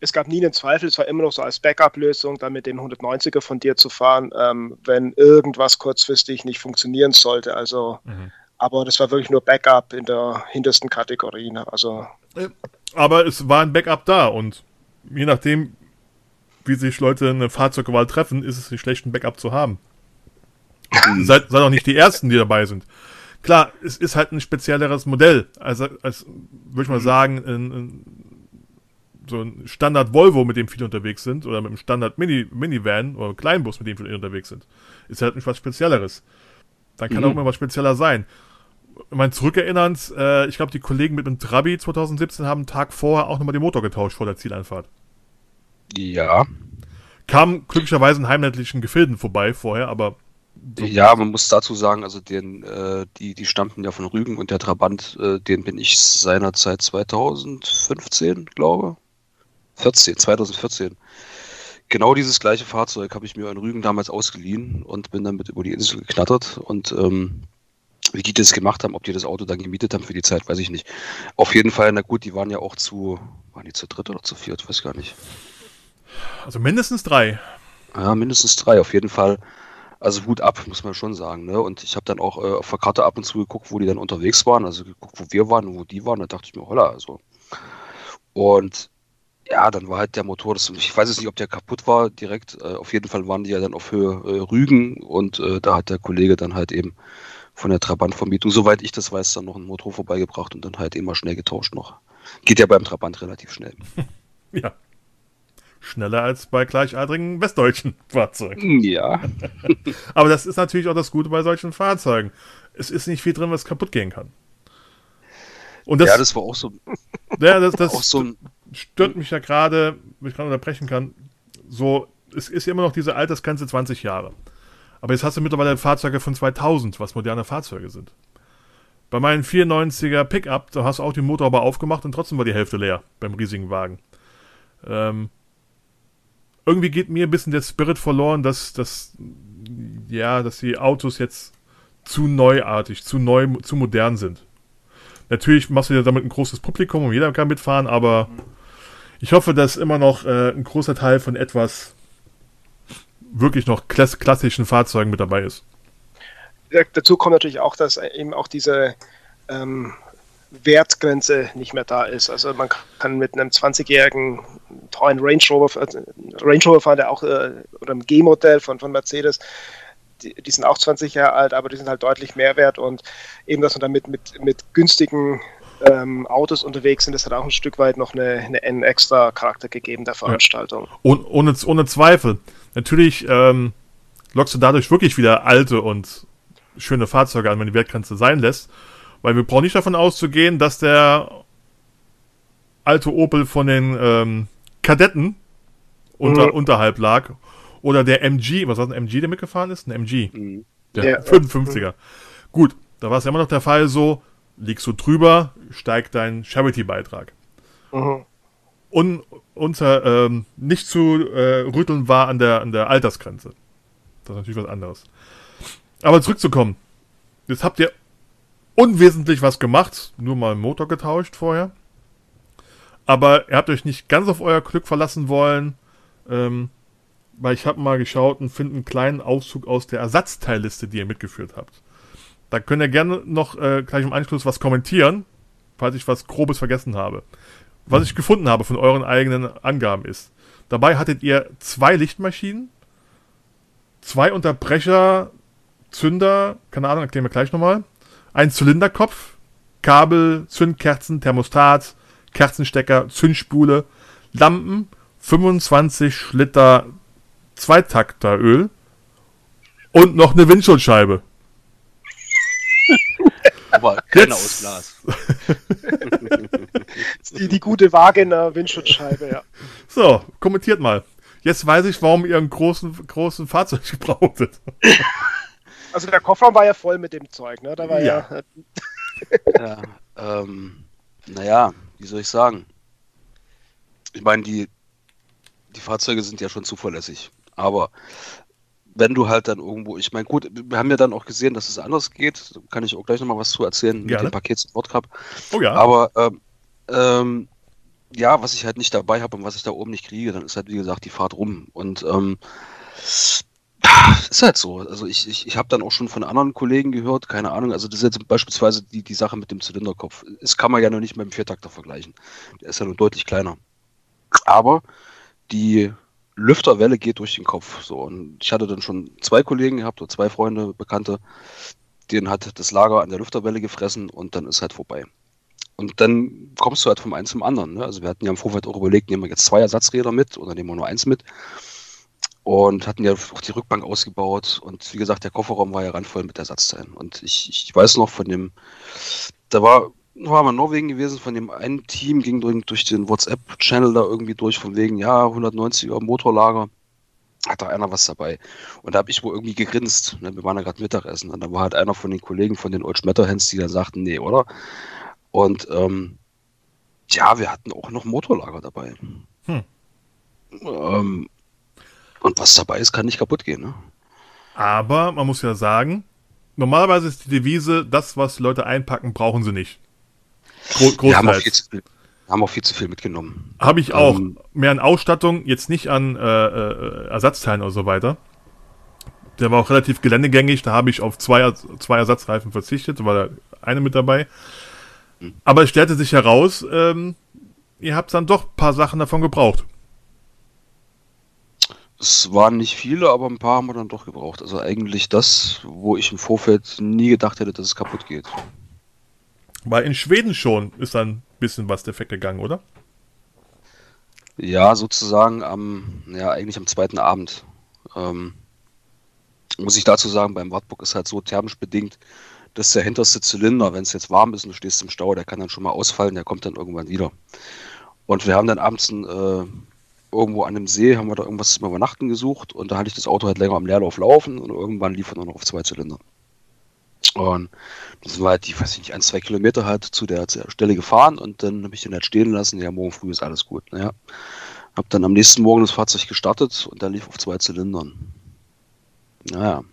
es gab nie einen Zweifel, es war immer noch so als Backup-Lösung, dann mit dem 190er von dir zu fahren, ähm, wenn irgendwas kurzfristig nicht funktionieren sollte. Also, mhm. aber das war wirklich nur Backup in der hintersten Kategorie. Ne? Also, äh, aber es war ein Backup da und je nachdem, wie sich Leute eine Fahrzeugwahl treffen, ist es nicht schlecht, ein Backup zu haben. seid, seid auch nicht die Ersten, die dabei sind. Klar, es ist halt ein spezielleres Modell. Also, als würde ich mal sagen, ein, ein, so ein Standard Volvo, mit dem viele unterwegs sind, oder mit einem Standard Mini, Minivan oder Kleinbus, mit dem viele unterwegs sind, ist halt was Spezielleres. Dann kann Mhm. auch immer was spezieller sein. Mein zurückerinnernd, äh, ich glaube, die Kollegen mit dem Trabi 2017 haben einen Tag vorher auch nochmal den Motor getauscht vor der Zieleinfahrt. Ja. Kam glücklicherweise in heimländlichen Gefilden vorbei vorher, aber Ja, man muss dazu sagen, also den, äh, die, die stammten ja von Rügen und der Trabant, äh, den bin ich seinerzeit 2015, glaube 14, 2014. Genau dieses gleiche Fahrzeug habe ich mir in Rügen damals ausgeliehen und bin damit über die Insel geknattert. Und ähm, wie die das gemacht haben, ob die das Auto dann gemietet haben für die Zeit, weiß ich nicht. Auf jeden Fall, na gut, die waren ja auch zu, waren die zu dritt oder zu viert, weiß gar nicht. also mindestens drei. Ja, mindestens drei, auf jeden Fall. Also Hut ab, muss man schon sagen. Ne? Und ich habe dann auch äh, auf der Karte ab und zu geguckt, wo die dann unterwegs waren. Also geguckt, wo wir waren und wo die waren. Da dachte ich mir, holla, also. Und ja, dann war halt der Motor, das, ich weiß jetzt nicht, ob der kaputt war direkt. Äh, auf jeden Fall waren die ja dann auf Höhe äh, Rügen und äh, da hat der Kollege dann halt eben von der Trabant-Vermietung, soweit ich das weiß, dann noch einen Motor vorbeigebracht und dann halt immer schnell getauscht noch. Geht ja beim Trabant relativ schnell. Ja. Schneller als bei gleichaltrigen westdeutschen Fahrzeugen. Ja. Aber das ist natürlich auch das Gute bei solchen Fahrzeugen. Es ist nicht viel drin, was kaputt gehen kann. Und das, ja, das war auch so, ja, das, das auch so ein, stört mich ja gerade, wenn ich gerade unterbrechen kann. So, es ist immer noch diese Altersgrenze 20 Jahre. Aber jetzt hast du mittlerweile Fahrzeuge von 2000, was moderne Fahrzeuge sind. Bei meinen 94er Pickup, da hast du auch den Motor aber aufgemacht und trotzdem war die Hälfte leer beim riesigen Wagen. Ähm, irgendwie geht mir ein bisschen der Spirit verloren, dass, dass, ja, dass die Autos jetzt zu neuartig, zu neu, zu modern sind. Natürlich machst du ja damit ein großes Publikum und jeder kann mitfahren, aber ich hoffe, dass immer noch äh, ein großer Teil von etwas wirklich noch klass klassischen Fahrzeugen mit dabei ist. Dazu kommt natürlich auch, dass eben auch diese ähm, Wertgrenze nicht mehr da ist. Also man kann mit einem 20-jährigen teuren Range Rover, äh, Range Rover fahren, der auch, äh, oder ein G-Modell von, von Mercedes, die, die, sind auch 20 Jahre alt, aber die sind halt deutlich mehr wert und eben, dass man damit mit, mit günstigen ähm, Autos unterwegs sind, das hat auch ein Stück weit noch eine, eine, einen extra Charakter gegeben der Veranstaltung. Ja. Und, ohne, ohne Zweifel. Natürlich ähm, lockst du dadurch wirklich wieder alte und schöne Fahrzeuge an, wenn die Wertgrenze sein lässt. Weil wir brauchen nicht davon auszugehen, dass der alte Opel von den ähm, Kadetten unter, mhm. unterhalb lag. Oder der MG, was war das, ein MG, der mitgefahren ist? Ein MG. Mhm. Der ja. 55er. Mhm. Gut, da war es ja immer noch der Fall so, liegst du drüber, steigt dein Charity-Beitrag. Mhm. Und unter ähm, nicht zu äh, rütteln war an der, an der Altersgrenze. Das ist natürlich was anderes. Aber zurückzukommen. Jetzt habt ihr unwesentlich was gemacht, nur mal einen Motor getauscht vorher. Aber ihr habt euch nicht ganz auf euer Glück verlassen wollen, ähm, weil ich habe mal geschaut und finde einen kleinen Auszug aus der Ersatzteilliste, die ihr mitgeführt habt. Da könnt ihr gerne noch äh, gleich im Anschluss was kommentieren, falls ich was Grobes vergessen habe. Was ich gefunden habe von euren eigenen Angaben ist, dabei hattet ihr zwei Lichtmaschinen, zwei Unterbrecher, Zünder, keine Ahnung, erklären wir gleich nochmal, ein Zylinderkopf, Kabel, Zündkerzen, Thermostat, Kerzenstecker, Zündspule, Lampen, 25 Liter Zweitakteröl und noch eine Windschutzscheibe. Aber keine aus Glas. die, die gute Wagener Windschutzscheibe, ja. So, kommentiert mal. Jetzt weiß ich, warum ihr einen großen, großen Fahrzeug gebrauchtet. Also der Kofferraum war ja voll mit dem Zeug, ne? Da war ja. ja, ja ähm, naja, wie soll ich sagen? Ich meine, die, die Fahrzeuge sind ja schon zuverlässig. Aber wenn du halt dann irgendwo, ich meine, gut, wir haben ja dann auch gesehen, dass es anders geht. Da kann ich auch gleich nochmal was zu erzählen Gerne. mit dem Paket Support Cup. Oh ja. Aber ähm, ähm, ja, was ich halt nicht dabei habe und was ich da oben nicht kriege, dann ist halt, wie gesagt, die Fahrt rum. Und ähm, ist halt so. Also ich, ich, ich habe dann auch schon von anderen Kollegen gehört, keine Ahnung, also das ist jetzt beispielsweise die, die Sache mit dem Zylinderkopf. Das kann man ja noch nicht mit dem Viertakter vergleichen. Der ist ja nur deutlich kleiner. Aber die Lüfterwelle geht durch den Kopf. So. Und ich hatte dann schon zwei Kollegen gehabt oder zwei Freunde, Bekannte, denen hat das Lager an der Lüfterwelle gefressen und dann ist halt vorbei. Und dann kommst du halt vom einen zum anderen. Ne? Also wir hatten ja im Vorfeld auch überlegt, nehmen wir jetzt zwei Ersatzräder mit oder nehmen wir nur eins mit. Und hatten ja auch die Rückbank ausgebaut. Und wie gesagt, der Kofferraum war ja randvoll mit Ersatzteilen. Und ich, ich weiß noch von dem, da war, war mal in Norwegen gewesen, von dem einen Team ging durch, den WhatsApp-Channel da irgendwie durch, von wegen, ja, 190er Motorlager hat da einer was dabei. Und da habe ich wohl irgendwie gegrinst. Ne? Wir waren ja gerade Mittagessen. Und da war halt einer von den Kollegen von den Old Schmetterhands, die dann sagten, nee, oder? Und ähm, ja, wir hatten auch noch Motorlager dabei. Hm. Ähm, und was dabei ist, kann nicht kaputt gehen. Ne? Aber man muss ja sagen, normalerweise ist die Devise, das, was Leute einpacken, brauchen sie nicht. Gro wir haben auch, viel zu viel, haben auch viel zu viel mitgenommen. Habe ich auch. Ähm, Mehr an Ausstattung, jetzt nicht an äh, äh, Ersatzteilen oder so weiter. Der war auch relativ geländegängig, da habe ich auf zwei, zwei Ersatzreifen verzichtet, war da eine mit dabei. Aber es stellte sich heraus, ähm, ihr habt dann doch ein paar Sachen davon gebraucht. Es waren nicht viele, aber ein paar haben wir dann doch gebraucht. Also eigentlich das, wo ich im Vorfeld nie gedacht hätte, dass es kaputt geht. Weil in Schweden schon ist dann ein bisschen was defekt gegangen, oder? Ja, sozusagen am, ja, eigentlich am zweiten Abend. Ähm, muss ich dazu sagen, beim Wartburg ist halt so thermisch bedingt, dass der hinterste Zylinder, wenn es jetzt warm ist und du stehst im Stau, der kann dann schon mal ausfallen, der kommt dann irgendwann wieder. Und wir haben dann abends ein, äh, irgendwo an einem See, haben wir da irgendwas zum Übernachten gesucht und da hatte ich das Auto halt länger am Leerlauf laufen und irgendwann lief er nur noch auf zwei Zylinder. Und das sind wir halt die, weiß ich nicht, ein, zwei Kilometer halt zu der, Stelle gefahren und dann habe ich den halt stehen lassen. Ja, morgen früh ist alles gut. Naja, habe dann am nächsten Morgen das Fahrzeug gestartet und der lief auf zwei Zylindern. Naja,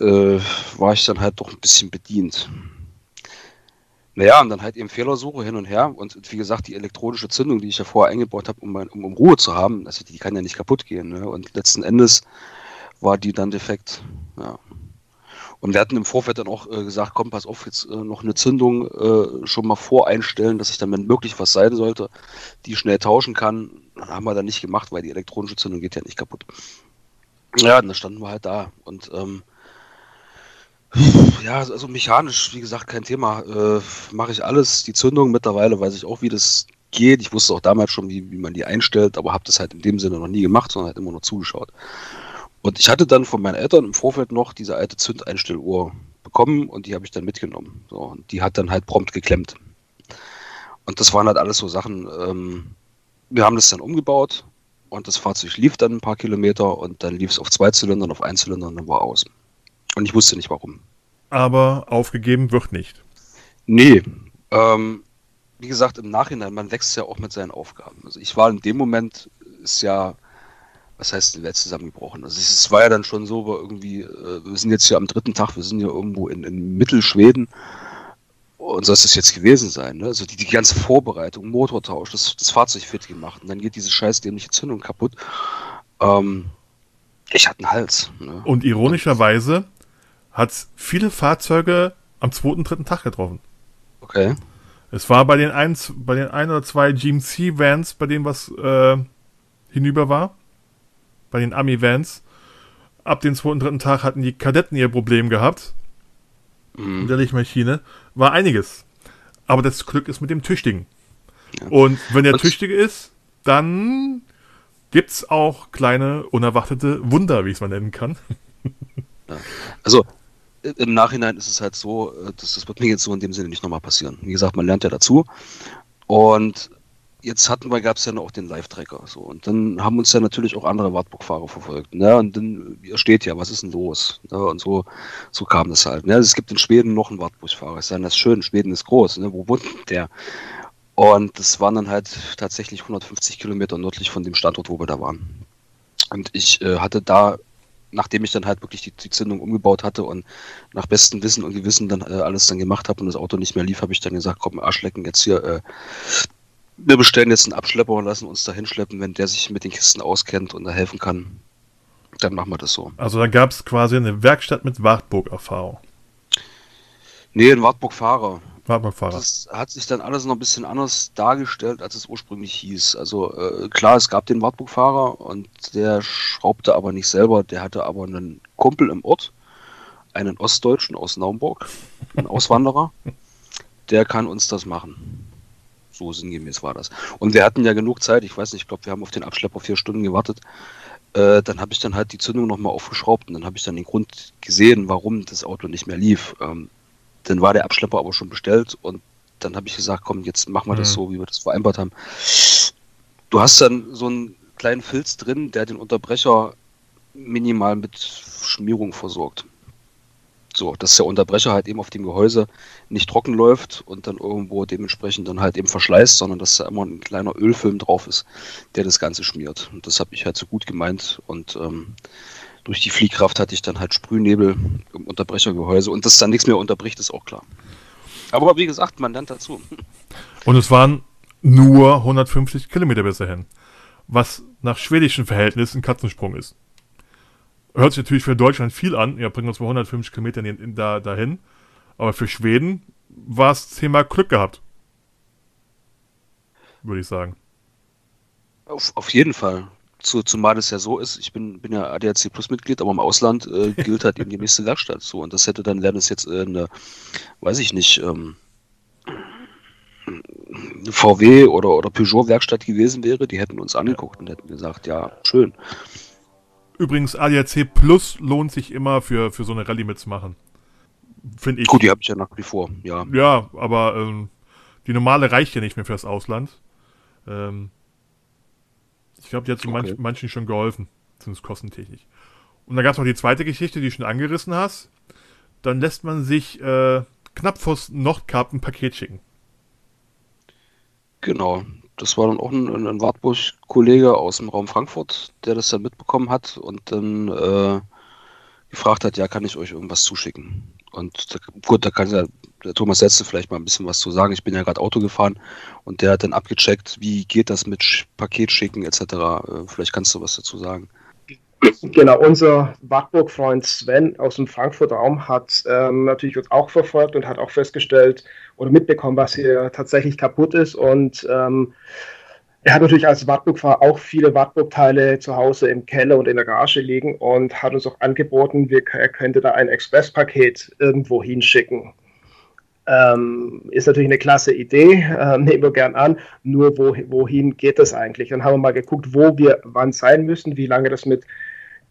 äh, war ich dann halt doch ein bisschen bedient. Naja, und dann halt eben Fehlersuche hin und her. Und wie gesagt, die elektronische Zündung, die ich ja vorher eingebaut habe, um, um, um, Ruhe zu haben, also die kann ja nicht kaputt gehen. Ne? Und letzten Endes war die dann defekt. Ja. Und wir hatten im Vorfeld dann auch äh, gesagt, komm, pass auf, jetzt äh, noch eine Zündung äh, schon mal voreinstellen, dass ich dann, wenn möglich was sein sollte, die schnell tauschen kann. Das haben wir dann nicht gemacht, weil die elektronische Zündung geht ja nicht kaputt. Ja, dann standen wir halt da. Und ähm, ja, also mechanisch, wie gesagt, kein Thema. Äh, Mache ich alles. Die Zündung mittlerweile weiß ich auch, wie das geht. Ich wusste auch damals schon, wie, wie man die einstellt, aber habe das halt in dem Sinne noch nie gemacht, sondern halt immer nur zugeschaut. Und ich hatte dann von meinen Eltern im Vorfeld noch diese alte Zündeinstelluhr bekommen und die habe ich dann mitgenommen. So, und die hat dann halt prompt geklemmt. Und das waren halt alles so Sachen. Ähm, wir haben das dann umgebaut und das Fahrzeug lief dann ein paar Kilometer und dann lief es auf zwei Zylindern, auf ein Zylinder und dann war aus. Und ich wusste nicht warum. Aber aufgegeben wird nicht. Nee. Ähm, wie gesagt, im Nachhinein, man wächst ja auch mit seinen Aufgaben. Also ich war in dem Moment, ist ja, was heißt die Welt zusammengebrochen? Also es war ja dann schon so, wir irgendwie, äh, wir sind jetzt hier am dritten Tag, wir sind hier irgendwo in, in Mittelschweden. Und so ist es jetzt gewesen sein. Ne? Also die, die ganze Vorbereitung, Motortausch, das, das Fahrzeug fit gemacht und dann geht diese scheiß dämliche Zündung kaputt. Ähm, ich hatte einen Hals. Ne? Und ironischerweise hat viele Fahrzeuge am zweiten, dritten Tag getroffen. Okay. Es war bei den ein, bei den ein oder zwei GMC-Vans, bei denen was äh, hinüber war. Bei den Ami-Vans. Ab dem zweiten, dritten Tag hatten die Kadetten ihr Problem gehabt. Mhm. Der Lichtmaschine. War einiges. Aber das Glück ist mit dem Tüchtigen. Ja. Und wenn der Tüchtige ist, dann gibt's auch kleine unerwartete Wunder, wie ich es mal nennen kann. Ja. Also im Nachhinein ist es halt so, äh, das, das wird mir jetzt so in dem Sinne nicht nochmal passieren. Wie gesagt, man lernt ja dazu. Und jetzt hatten wir, gab es ja noch den Live-Tracker. So. Und dann haben uns ja natürlich auch andere Wartburg-Fahrer verfolgt. Ne? Und dann steht ja, was ist denn los? Ne? Und so, so kam das halt. Ne? Es gibt in Schweden noch einen Wartburg-Fahrer. Ist ja das schön, Schweden ist groß. Ne? Wo wohnt der? Und das waren dann halt tatsächlich 150 Kilometer nördlich von dem Standort, wo wir da waren. Und ich äh, hatte da, nachdem ich dann halt wirklich die, die, Zündung umgebaut hatte und nach bestem Wissen und Gewissen dann äh, alles dann gemacht habe und das Auto nicht mehr lief, habe ich dann gesagt, komm, Arschlecken, jetzt hier, äh, wir bestellen jetzt einen Abschlepper und lassen uns da hinschleppen, wenn der sich mit den Kisten auskennt und da helfen kann. Dann machen wir das so. Also da gab es quasi eine Werkstatt mit Wartburg-Erfahrung. Nee, ein Wartburg-Fahrer. Wartburg-Fahrer. Das hat sich dann alles noch ein bisschen anders dargestellt, als es ursprünglich hieß. Also äh, klar, es gab den Wartburg-Fahrer und der schraubte aber nicht selber. Der hatte aber einen Kumpel im Ort, einen Ostdeutschen aus Naumburg, ein Auswanderer. Der kann uns das machen. So sinngemäß war das. Und wir hatten ja genug Zeit. Ich weiß nicht, ich glaube, wir haben auf den Abschlepper vier Stunden gewartet. Äh, dann habe ich dann halt die Zündung nochmal aufgeschraubt und dann habe ich dann den Grund gesehen, warum das Auto nicht mehr lief. Ähm, dann war der Abschlepper aber schon bestellt und dann habe ich gesagt, komm, jetzt machen wir das Mhm. so, wie wir das vereinbart haben. Du hast dann so einen kleinen Filz drin, der den Unterbrecher minimal mit Schmierung versorgt. So, dass der Unterbrecher halt eben auf dem Gehäuse nicht trocken läuft und dann irgendwo dementsprechend dann halt eben verschleißt, sondern dass da immer ein kleiner Ölfilm drauf ist, der das Ganze schmiert. Und das habe ich halt so gut gemeint und ähm, durch die Fliehkraft hatte ich dann halt Sprühnebel im Unterbrechergehäuse und dass dann nichts mehr unterbricht, ist auch klar. Aber wie gesagt, man lernt dazu. Und es waren nur 150 Kilometer bis dahin. Was nach schwedischen Verhältnissen ein Katzensprung ist. Hört sich natürlich für Deutschland viel an. Ja, bringen uns mal 150 Kilometer in, in, da, dahin. Aber für Schweden war es Thema Glück gehabt. Würde ich sagen. Auf, auf jeden Fall. Zu, zumal es ja so ist, ich bin, bin ja ADAC Plus Mitglied, aber im Ausland äh, gilt halt eben die nächste Werkstatt so. Und das hätte dann, wäre das jetzt äh, eine, weiß ich nicht, ähm, eine VW oder, oder Peugeot Werkstatt gewesen wäre, die hätten uns angeguckt und hätten gesagt, ja, schön. Übrigens, ADAC Plus lohnt sich immer für, für so eine Rallye mitzumachen. Finde ich. Gut, die habe ich ja nach wie vor, ja. Ja, aber ähm, die normale reicht ja nicht mehr fürs Ausland. Ähm, ich glaube, die hat so manch, Okay. manchen schon geholfen, zumindest kostentechnisch. Und dann gab es noch die zweite Geschichte, die du schon angerissen hast. Dann lässt man sich äh, knapp vor Nordkap ein Paket schicken. Genau. Das war dann auch ein, ein Wartburg-Kollege aus dem Raum Frankfurt, der das dann mitbekommen hat und dann äh, gefragt hat, ja, kann ich euch irgendwas zuschicken? Und da, gut, da kann ja der Thomas Setze vielleicht mal ein bisschen was zu sagen. Ich bin ja gerade Auto gefahren und der hat dann abgecheckt, wie geht das mit Paket schicken etc. Äh, vielleicht kannst du was dazu sagen. Genau, unser Wartburg-Freund Sven aus dem Frankfurter Raum hat ähm, natürlich uns auch verfolgt und hat auch festgestellt oder mitbekommen, was hier tatsächlich kaputt ist. Und ähm, er hat natürlich als Wartburg-Fahrer auch viele Wartburg-Teile zu Hause im Keller und in der Garage liegen und hat uns auch angeboten, wir, er könnte da ein Expresspaket irgendwo hinschicken. Ähm, ist natürlich eine klasse Idee, äh, nehmen wir gern an. Nur wo, wohin geht das eigentlich? Dann haben wir mal geguckt, wo wir wann sein müssen, wie lange das mit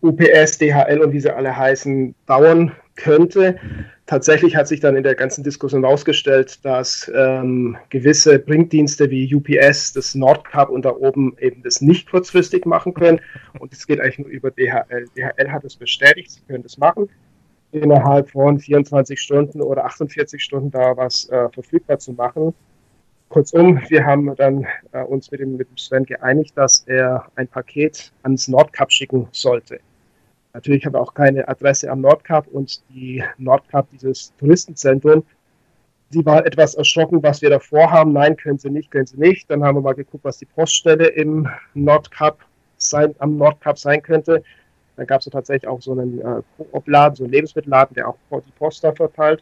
UPS, DHL und wie sie alle heißen, dauern könnte. Tatsächlich hat sich dann in der ganzen Diskussion herausgestellt, dass ähm, gewisse Bringdienste wie UPS, das Nordcup und da oben eben das nicht kurzfristig machen können. Und es geht eigentlich nur über DHL. DHL hat es bestätigt, sie können das machen. Innerhalb von 24 Stunden oder 48 Stunden da was äh, verfügbar zu machen. Kurzum, wir haben dann äh, uns mit dem, mit dem Sven geeinigt, dass er ein Paket ans Nordkap schicken sollte. Natürlich haben wir auch keine Adresse am Nordkap und die Nordkap, dieses Touristenzentrum, die war etwas erschrocken, was wir da vorhaben. Nein, können sie nicht, können sie nicht. Dann haben wir mal geguckt, was die Poststelle im Nordkap sein, am Nordkap sein könnte. Dann gab es tatsächlich auch so einen äh, Koop-Laden, so einen Lebensmittelladen, der auch die Post da verteilt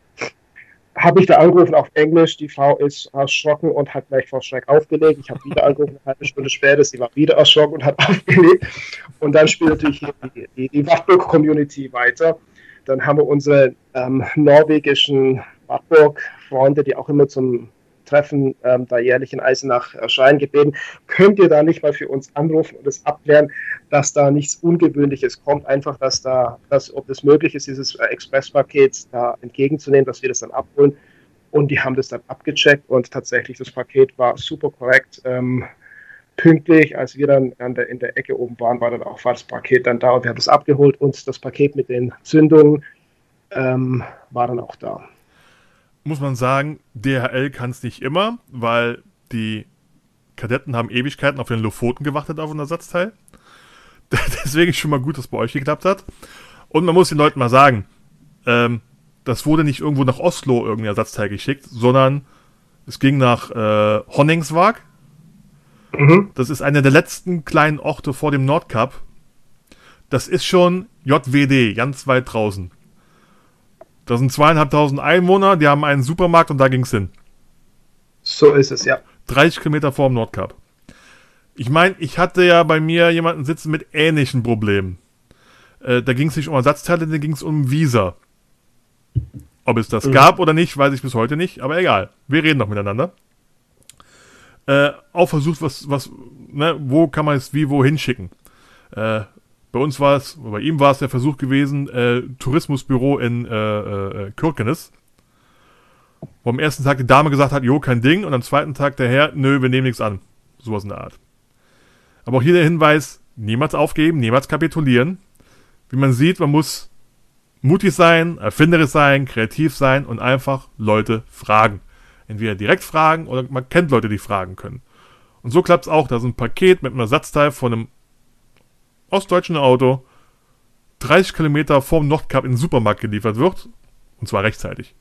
habe ich da angerufen auf Englisch. Die Frau ist erschrocken und hat gleich vor Schreck aufgelegt. Ich habe wieder angerufen, eine halbe Stunde später. Sie war wieder erschrocken und hat aufgelegt. Und dann spielt natürlich die, die, die Wartburg-Community weiter. Dann haben wir unsere ähm, norwegischen Wartburg-Freunde, die auch immer zum Treffen ähm, da jährlich in Eisenach erscheinen, gebeten. Könnt ihr da nicht mal für uns anrufen und es abklären, dass da nichts Ungewöhnliches kommt? Einfach, dass da, dass, ob es möglich ist, dieses äh, Expresspaket da entgegenzunehmen, dass wir das dann abholen. Und die haben das dann abgecheckt und tatsächlich das Paket war super korrekt. Ähm, pünktlich, als wir dann an der, in der Ecke oben waren, war dann auch das Paket dann da und wir haben das abgeholt und das Paket mit den Zündungen ähm, war dann auch da muss man sagen, DHL kann es nicht immer, weil die Kadetten haben Ewigkeiten auf den Lofoten gewartet auf ein Ersatzteil. Deswegen ist schon mal gut, dass bei euch geklappt hat. Und man muss den Leuten mal sagen, ähm, das wurde nicht irgendwo nach Oslo irgendein Ersatzteil geschickt, sondern es ging nach äh, Honningsvag. Mhm. Das ist einer der letzten kleinen Orte vor dem Nordkap. Das ist schon JWD, ganz weit draußen. Da sind zweieinhalbtausend Einwohner, die haben einen Supermarkt und da ging's hin. So ist es, ja. 30 Kilometer vor dem Nordkap. Ich meine, ich hatte ja bei mir jemanden sitzen mit ähnlichen Problemen. Äh, da ging es nicht um Ersatzteile, da ging es um Visa. Ob es das mhm. gab oder nicht, weiß ich bis heute nicht, aber egal. Wir reden noch miteinander. Äh, auch versucht, was, was, ne, wo kann man es wie wohin schicken. Äh, bei uns war es, bei ihm war es der Versuch gewesen, äh, Tourismusbüro in äh, äh, Kirkenes. Wo am ersten Tag die Dame gesagt hat, jo, kein Ding, und am zweiten Tag der Herr, nö, wir nehmen nichts an. Sowas in der Art. Aber auch hier der Hinweis, niemals aufgeben, niemals kapitulieren. Wie man sieht, man muss mutig sein, erfinderisch sein, kreativ sein und einfach Leute fragen. Entweder direkt fragen oder man kennt Leute, die fragen können. Und so klappt es auch, dass ein Paket mit einem Ersatzteil von einem ostdeutschen Auto 30 Kilometer vorm Nordkap in den Supermarkt geliefert wird. Und zwar rechtzeitig.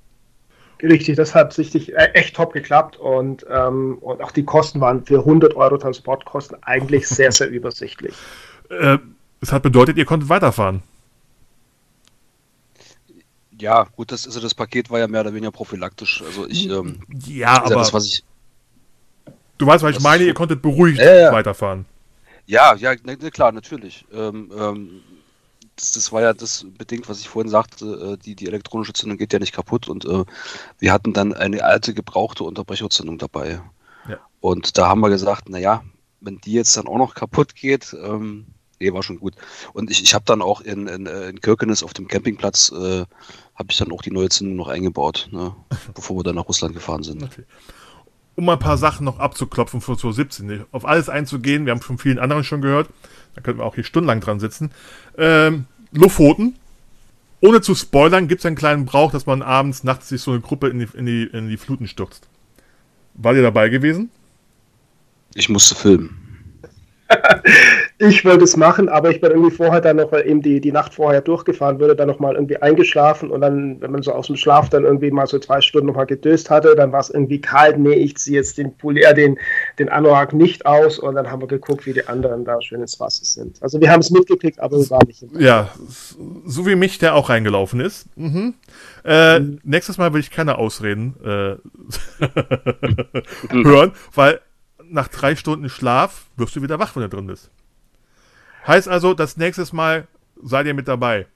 Richtig, das hat richtig äh, echt top geklappt und, ähm, und auch die Kosten waren für 100 Euro Transportkosten eigentlich sehr, sehr übersichtlich. Äh, es hat bedeutet, ihr konntet weiterfahren. Ja, gut, das, also das Paket war ja mehr oder weniger prophylaktisch. Also ich, ähm, ja, aber ja das, was ich, du weißt, was ich meine, ihr konntet beruhigt ja. weiterfahren. Ja, ja, ne, ne, klar, natürlich. Ähm, ähm, das, das, war ja das bedingt, was ich vorhin sagte, äh, die, die elektronische Zündung geht ja nicht kaputt und äh, wir hatten dann eine alte gebrauchte Unterbrecherzündung dabei. Ja. Und da haben wir gesagt, naja, wenn die jetzt dann auch noch kaputt geht, ähm, nee, war schon gut. Und ich, ich habe dann auch in, in, äh, in Kirkenes auf dem Campingplatz, äh, habe ich dann auch die neue Zündung noch eingebaut, ne, bevor wir dann nach Russland gefahren sind. Okay um ein paar Sachen noch abzuklopfen von 2017. Auf alles einzugehen, wir haben von vielen anderen schon gehört, da könnten wir auch hier stundenlang dran sitzen. Ähm, Lofoten. Ohne zu spoilern, gibt es einen kleinen Brauch, dass man abends, nachts sich so eine Gruppe in die, in die, in die Fluten stürzt. War ihr dabei gewesen? Ich musste filmen. Ich wollte es machen, aber ich bin irgendwie vorher dann noch eben die, die Nacht vorher durchgefahren, würde dann noch mal irgendwie eingeschlafen und dann, wenn man so aus dem Schlaf dann irgendwie mal so zwei Stunden noch mal gedöst hatte, dann war es irgendwie kalt, nee, ich ziehe jetzt den Pulli, äh, den, den Anorak nicht aus und dann haben wir geguckt, wie die anderen da schön ins Wasser sind. Also wir haben es mitgekriegt, aber wir waren nicht im Ja, so wie mich, der auch reingelaufen ist. Mhm. Äh, mhm. Nächstes Mal will ich keine Ausreden äh, hören, weil nach drei Stunden Schlaf wirst du wieder wach, wenn du drin bist. Heißt also, das nächste Mal seid ihr mit dabei.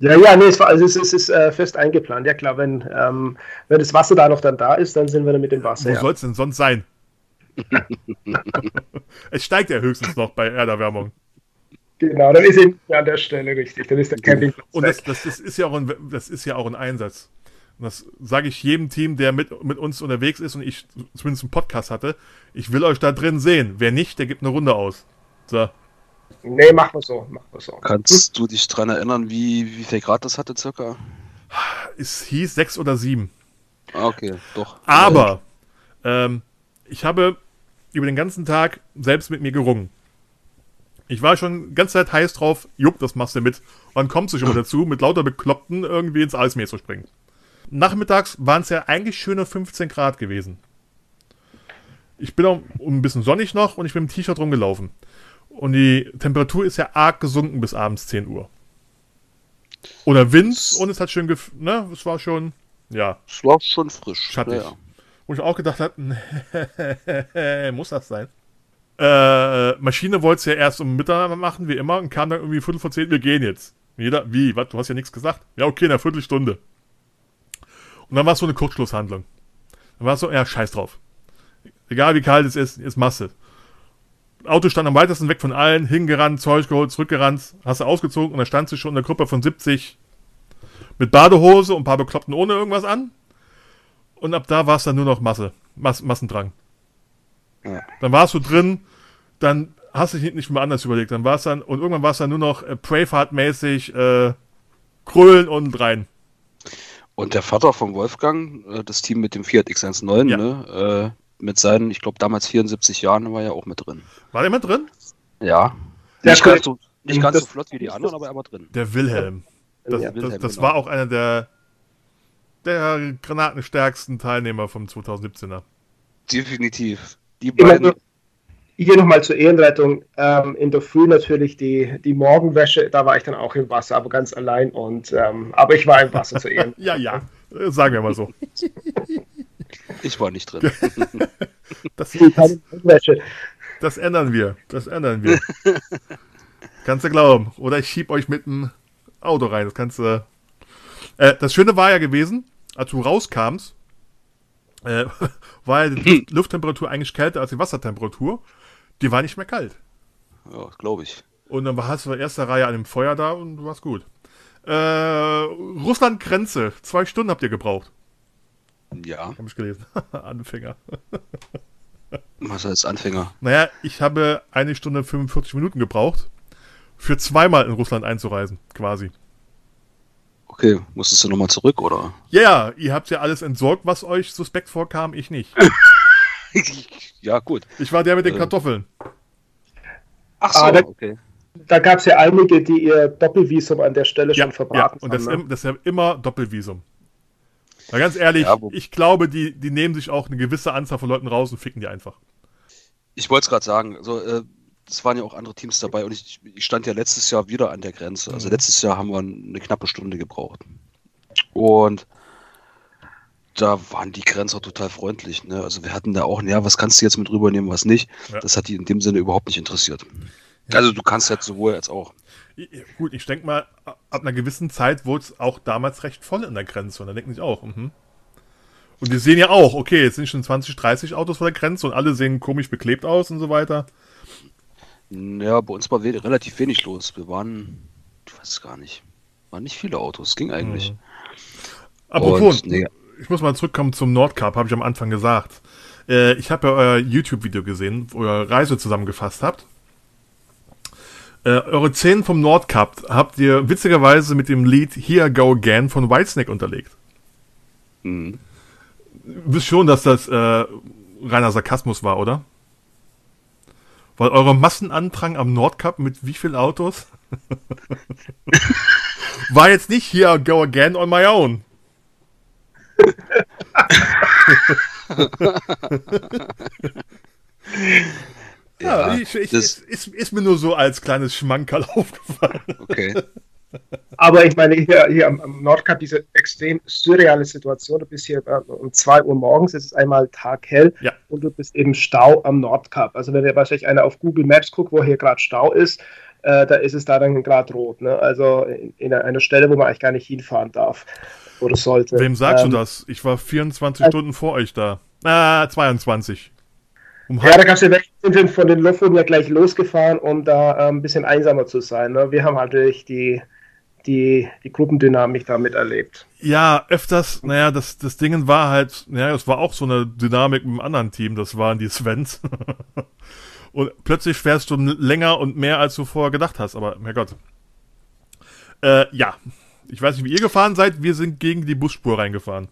Ja, ja, nee, es, war, also es, es ist äh, fest eingeplant. Ja klar, wenn, ähm, wenn das Wasser da noch dann da ist, dann sind wir dann mit dem Wasser. Wo ja. soll es denn sonst sein? es steigt ja höchstens noch bei Erderwärmung. Genau, dann ist eben an der Stelle richtig. Dann ist der Campingplatz. Und das, das, das, ist ja auch ein, das ist ja auch ein Einsatz. Und das sage ich jedem Team, der mit, mit uns unterwegs ist und ich zumindest einen Podcast hatte. Ich will euch da drin sehen. Wer nicht, der gibt eine Runde aus. So. Nee, machen wir so. Machen wir so. Kannst du dich daran erinnern, wie, wie viel Grad das hatte, circa? Es hieß sechs oder sieben. Ah, okay, doch. Aber ähm, ich habe über den ganzen Tag selbst mit mir gerungen. Ich war schon die ganze Zeit heiß drauf, jupp, das machst du mit. Und dann kommst du schon mal dazu, mit lauter Bekloppten irgendwie ins Eismeer zu springen nachmittags waren es ja eigentlich schöne 15 Grad gewesen. Ich bin auch ein bisschen sonnig noch und ich bin im T-Shirt rumgelaufen. Und die Temperatur ist ja arg gesunken bis abends 10 Uhr. Oder Wind und es hat schön, ne, es war schon, ja. Es war schon frisch. Schattig. Ja. Wo ich auch gedacht habe, muss das sein? Äh, Maschine wollte es ja erst um Mitternacht machen, wie immer, und kam dann irgendwie Viertel vor zehn, wir gehen jetzt. Jeder, wie, was, du hast ja nichts gesagt? Ja, okay, in einer Viertelstunde. Und dann war es so eine Kurzschlusshandlung. Dann war es so, ja, scheiß drauf. Egal wie kalt es ist, ist Masse. Auto stand am weitesten weg von allen, hingerannt, Zeug geholt, zurückgerannt, hast du ausgezogen und dann stand sie schon in der Gruppe von 70 mit Badehose und ein paar Bekloppten ohne irgendwas an. Und ab da war es dann nur noch Masse, Mas Massendrang. Ja. Dann warst du drin, dann hast du dich nicht mehr anders überlegt. Dann war es dann, und irgendwann war es dann nur noch äh, Braveheart-mäßig, äh, Krüllen und rein. Und der Vater von Wolfgang, äh, das Team mit dem Fiat X19, ja. ne, äh, mit seinen, ich glaube, damals 74 Jahren, war ja auch mit drin. War der mit drin? Ja. Der nicht ganz, so, nicht ganz so flott wie die anderen, aber er war drin. Der Wilhelm. Das, ja. das, das genau. war auch einer der, der granatenstärksten Teilnehmer vom 2017er. Definitiv. Die beiden, hier nochmal zur Ehrenrettung. Ähm, in der Früh natürlich die, die Morgenwäsche, da war ich dann auch im Wasser, aber ganz allein. Und, ähm, aber ich war im Wasser zur Ehren. ja, ja, sagen wir mal so. Ich war nicht drin. Das, Wäsche. das ändern wir. Das ändern wir. kannst du glauben. Oder ich schieb euch mit dem Auto rein. Das kannst du. Äh, das Schöne war ja gewesen, als du rauskamst, äh, war ja die Luft Lufttemperatur eigentlich kälter als die Wassertemperatur. Die war nicht mehr kalt. Ja, glaube ich. Und dann hast du in erster Reihe an dem Feuer da und du warst gut. Äh, Russland-Grenze. Zwei Stunden habt ihr gebraucht. Ja, Hab ich gelesen. Anfänger. was als Anfänger. Naja, ich habe eine Stunde 45 Minuten gebraucht, für zweimal in Russland einzureisen, quasi. Okay, musstest du nochmal zurück, oder? Ja, ja, ihr habt ja alles entsorgt, was euch suspekt vorkam, ich nicht. ja, gut. Ich war der mit den Äh. Kartoffeln. Ach Ah, da- okay. Da gab es ja einige, die ihr Doppelvisum an der Stelle Ja, schon ja, verbraten und das, haben. ne? im- das ist ja immer Doppelvisum. Na ganz ehrlich, Ja, ich glaube, die, die nehmen sich auch eine gewisse Anzahl von Leuten raus und ficken die einfach. Ich wollte es gerade sagen, also äh, es waren ja auch andere Teams dabei und ich, ich stand ja letztes Jahr wieder an der Grenze. Also Mhm. letztes Jahr haben wir eine knappe Stunde gebraucht. Und da waren die Grenzer total freundlich. Ne? Also wir hatten da auch, ja, was kannst du jetzt mit rübernehmen, was nicht. Ja. Das hat die in dem Sinne überhaupt nicht interessiert. Also du kannst jetzt sowohl als auch. Gut, ich denke mal, ab einer gewissen Zeit wurde es auch damals recht voll in der Grenze. Und da denken sich auch, mhm. Und die sehen ja auch, okay, jetzt sind schon 20, 30 Autos vor der Grenze und alle sehen komisch beklebt aus und so weiter. Ja, bei uns war relativ wenig los. Wir waren, ich weiß gar nicht, waren nicht viele Autos, ging eigentlich. Apropos, Und, nee, ich muss mal zurückkommen zum Nordcup, habe ich am Anfang gesagt. Äh, ich habe ja euer YouTube-Video gesehen, wo ihr Reise zusammengefasst habt. Äh, eure Szenen vom Nordcup habt ihr witzigerweise mit dem Lied Here I Go Again von Whitesnake unterlegt. mhm. Du wisst schon, dass das äh, reiner Sarkasmus war, oder? Weil eure Massenandrang am Nordcup mit wie vielen Autos? war jetzt nicht Here I Go Again on my own. Ja, ich, ich, das- ist, ist, mir nur so als kleines Schmankerl aufgefallen. okay. Aber ich meine, hier, hier am, am Nordkap diese extrem surreale Situation. Du bist hier äh, um 2 Uhr morgens, es ist einmal taghell Ja. und du bist im Stau am Nordkap. Also wenn ihr wahrscheinlich einer auf Google Maps guckt, wo hier gerade Stau ist, äh, da ist es da dann gerade rot. Ne? Also in, in einer Stelle, wo man eigentlich gar nicht hinfahren darf oder sollte. Wem sagst Ähm, du das? Ich war 24 Stunden vor euch da. Ah, 22. Um Ja, da gab es ja welche, sind von den Lofoten ja gleich losgefahren, um da äh, ein bisschen einsamer zu sein. Ne? Wir haben halt natürlich die, die, die Gruppendynamik da miterlebt. ja, öfters, naja, das, das Ding war halt, naja, es war auch so eine Dynamik mit einem anderen Team, das waren die Svens. und plötzlich fährst du länger und mehr, als du vorher gedacht hast, aber Herrgott. Äh, ja. Ich weiß nicht, wie ihr gefahren seid, wir sind gegen die Busspur reingefahren.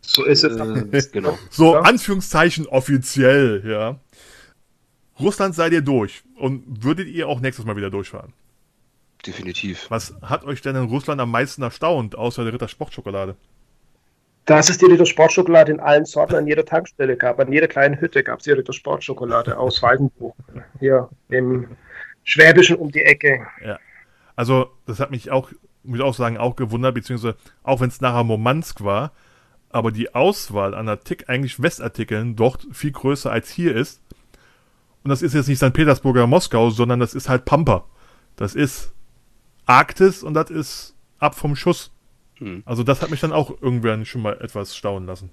So ist es. Äh, genau. So, Ja. Anführungszeichen offiziell, ja. Russland seid ihr durch. Und würdet ihr auch nächstes Mal wieder durchfahren? Definitiv. Was hat euch denn in Russland am meisten erstaunt, außer der Ritter Sportschokolade? Dass es die Ritter Sportschokolade in allen Sorten an jeder Tankstelle gab. An jeder kleinen Hütte gab es die Ritter Sportschokolade aus Waldenburg. Hier im Schwäbischen um die Ecke. Also, das hat mich auch, muss ich auch sagen, auch gewundert, beziehungsweise auch wenn es nachher Murmansk war, aber die Auswahl an Artik eigentlich Westartikeln dort viel größer als hier ist. Und das ist jetzt nicht St. Petersburg oder Moskau, sondern das ist halt Pampa. Das ist Arktis und das ist ab vom Schuss. Hm. Also das hat mich dann auch irgendwann schon mal etwas staunen lassen.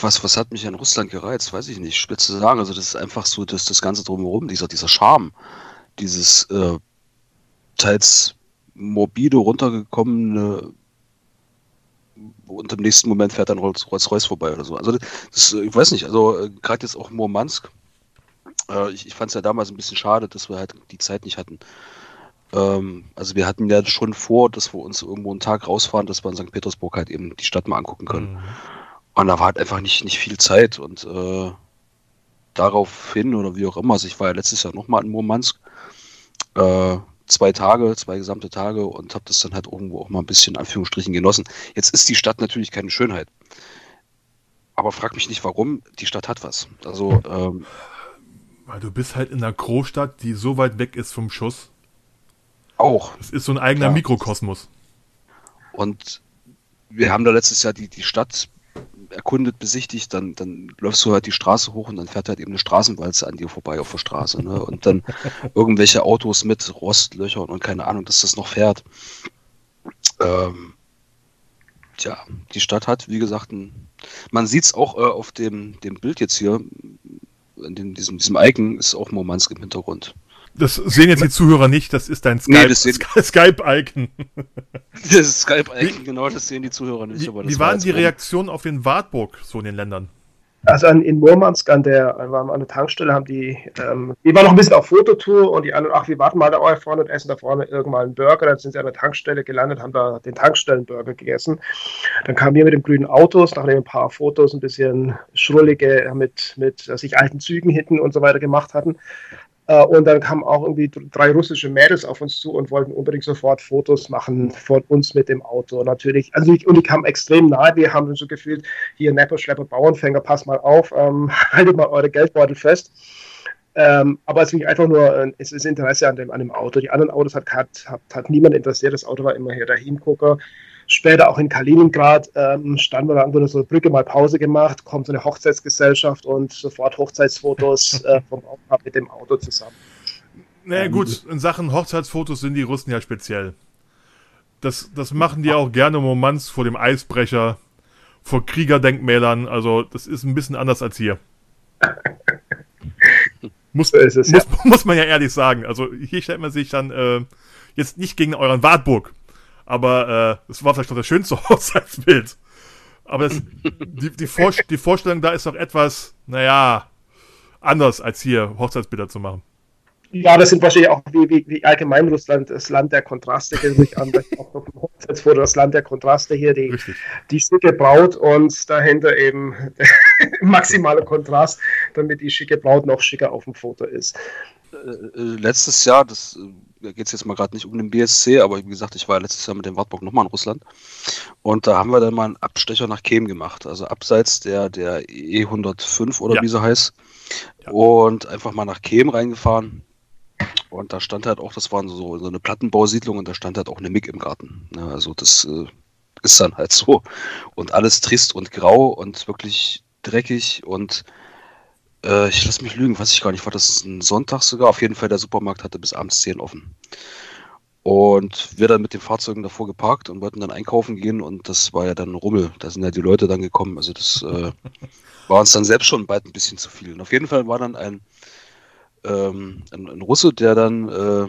Was, was hat mich an Russland gereizt? Weiß ich nicht. Schwer zu sagen. Also, das ist einfach so, dass das Ganze drumherum, dieser, dieser Charme, dieses äh, teils morbide runtergekommene und im nächsten Moment fährt dann Rolls- Rolls-Royce vorbei oder so. Also, das, ich weiß nicht. Also, äh, gerade jetzt auch Murmansk. Äh, ich ich fand es ja damals ein bisschen schade, dass wir halt die Zeit nicht hatten. Ähm, also, wir hatten ja schon vor, dass wir uns irgendwo einen Tag rausfahren, dass wir in St. Petersburg halt eben die Stadt mal angucken können. Und da war halt einfach nicht, nicht viel Zeit und äh, daraufhin oder wie auch immer, also ich war ja letztes Jahr nochmal in Murmansk, äh, zwei Tage, zwei gesamte Tage und habe das dann halt irgendwo auch mal ein bisschen in Anführungsstrichen genossen. Jetzt ist die Stadt natürlich keine Schönheit. Aber frag mich nicht warum, die Stadt hat was. Also, ähm, Weil du bist halt in einer Großstadt, die so weit weg ist vom Schuss. auch. Das ist so ein eigener Klar. Mikrokosmos. Und wir haben da letztes Jahr die, die Stadt erkundet, besichtigt, dann, dann läufst du halt die Straße hoch und dann fährt halt eben eine Straßenwalze an dir vorbei auf der Straße. Ne? Und dann irgendwelche Autos mit Rostlöchern und keine Ahnung, dass das noch fährt. Ähm, tja, die Stadt hat, wie gesagt, ein, man sieht es auch äh, auf dem, dem Bild jetzt hier, in dem, diesem, diesem Icon ist auch Murmansk im Hintergrund. Das sehen jetzt die Zuhörer nicht, das ist dein Skype, Nee, Skype-Icon. Das Skype-Icon, genau, das sehen die Zuhörer nicht. Wie, wie war waren jetzt die. Reaktionen auf den Wartburg so in den Ländern? Also an, in Murmansk an der, an der Tankstelle, haben die, ähm, die waren noch ein bisschen auf Fototour und die anderen, ach, wir warten mal da vorne und essen da vorne irgendwann einen Burger. Dann sind sie an der Tankstelle gelandet, haben da den Tankstellenburger gegessen. Dann kamen wir mit dem grünen Autos, nachdem ein paar Fotos, ein bisschen schrullige mit, mit sich alten Zügen hinten und so weiter gemacht hatten. Äh, Und dann kamen auch irgendwie drei russische Mädels auf uns zu und wollten unbedingt sofort Fotos machen von uns mit dem Auto. Natürlich, also ich, und die kamen extrem nahe. Wir haben so gefühlt, hier Nepper, Schlepper, Bauernfänger, passt mal auf, ähm, haltet mal eure Geldbeutel fest. Ähm, aber es ist einfach nur, äh, es ist Interesse an dem, an dem Auto. Die anderen Autos hat, hat, hat, hat niemand interessiert. Das Auto war immer hier der Hingucker. Später auch in Kaliningrad ähm, standen wir da an so einer Brücke mal Pause gemacht, kommt so eine Hochzeitsgesellschaft und sofort Hochzeitsfotos äh, vom Brautpaar mit dem Auto zusammen. Naja, Ähm, gut, in Sachen Hochzeitsfotos sind die Russen ja speziell. Das, das machen die auch gerne im Murmansk vor dem Eisbrecher, vor Kriegerdenkmälern. Also, das ist ein bisschen anders als hier. Muss, So ist es, muss, muss man ja ehrlich sagen. Also, hier stellt man sich dann äh, jetzt nicht gegen euren Wartburg, aber es war vielleicht noch das schönste Hochzeitsbild. Aber das, die, die, Vor die Vorstellung da ist doch etwas, naja, anders als hier Hochzeitsbilder zu machen. Ja, das sind wahrscheinlich auch wie, wie, wie allgemein Russland das Land der Kontraste, kennen sich an, auch auf dem Hochzeitsfoto das Land der Kontraste hier, die, Richtig. die schicke Braut und dahinter eben der maximale Kontrast, damit die schicke Braut noch schicker auf dem Foto ist. Äh, äh, letztes Jahr, das äh, geht es jetzt mal gerade nicht um den BSC, aber wie gesagt, ich war letztes Jahr mit dem Wartburg nochmal in Russland. Und da haben wir dann mal einen Abstecher nach Kem gemacht, also abseits der, der E105 oder Ja. wie sie heißt. Ja. Und einfach mal nach Kem reingefahren. Und da stand halt auch, das waren so, so eine Plattenbausiedlung und da stand halt auch eine MIG im Garten. Ja, also das äh, ist dann halt so. Und alles trist und grau und wirklich dreckig und äh, ich lass mich lügen, weiß ich gar nicht, war das ein Sonntag sogar? Auf jeden Fall, der Supermarkt hatte bis abends 10 offen. Und wir dann mit den Fahrzeugen davor geparkt und wollten dann einkaufen gehen und das war ja dann Rummel. Da sind ja die Leute dann gekommen. Also das äh, war uns dann selbst schon bald ein bisschen zu viel. Und auf jeden Fall war dann ein, ähm, ein, ein Russe, der dann äh,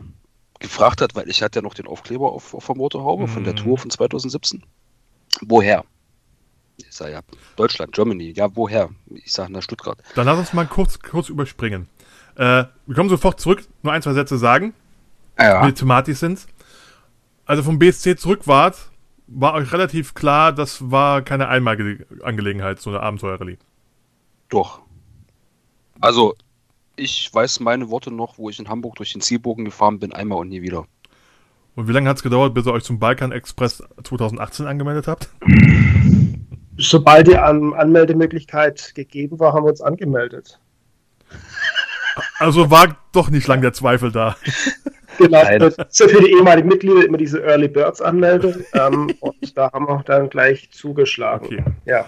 gefragt hat, weil ich hatte ja noch den Aufkleber auf, auf der Motorhaube von der Mhm. Tour von 2017. Woher? Ich sage ja, Deutschland, Germany. Ja, woher? Ich sage nach Stuttgart. Dann lass uns mal kurz, kurz überspringen. Äh, wir kommen sofort zurück, nur ein, zwei Sätze sagen, Ja. wie die thematisch sind. Also vom BSC zurück wart, war euch relativ klar, das war keine einmalige Angelegenheit, so eine Abenteuerrallye. Doch. Also, ich weiß meine Worte noch, wo ich in Hamburg durch den Zielbogen gefahren bin, einmal und nie wieder. Und wie lange hat es gedauert, bis ihr euch zum Balkan Express 2018 angemeldet habt? Sobald die An Anmeldemöglichkeit gegeben war, haben wir uns angemeldet. Also war doch nicht lang der Zweifel da. Genau, ist ja für die ehemaligen Mitglieder immer diese Early Birds Anmeldung ähm, und da haben wir dann gleich zugeschlagen. Okay. Ja.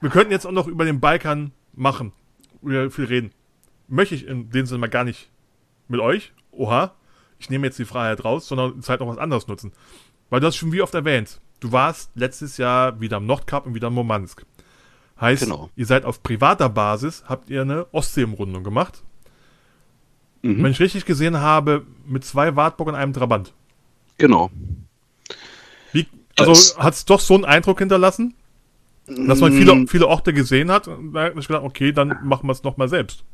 Wir könnten jetzt auch noch über den Balkan machen, über viel reden. Möchte ich in dem Sinne mal gar nicht mit euch, oha, ich nehme jetzt die Freiheit raus, sondern die Zeit noch was anderes nutzen. Weil du hast schon wie oft erwähnt, du warst letztes Jahr wieder am Nordkap und wieder am Murmansk. Heißt, Genau. ihr seid auf privater Basis, habt ihr eine Ostsee-Umrundung gemacht. Mhm. Wenn ich richtig gesehen habe, mit zwei Wartburg und einem Trabant. Genau. Wie, also hat es doch so einen Eindruck hinterlassen, dass man viele, Mm, viele Orte gesehen hat. Und da habe ich gedacht, okay, dann machen wir es nochmal selbst.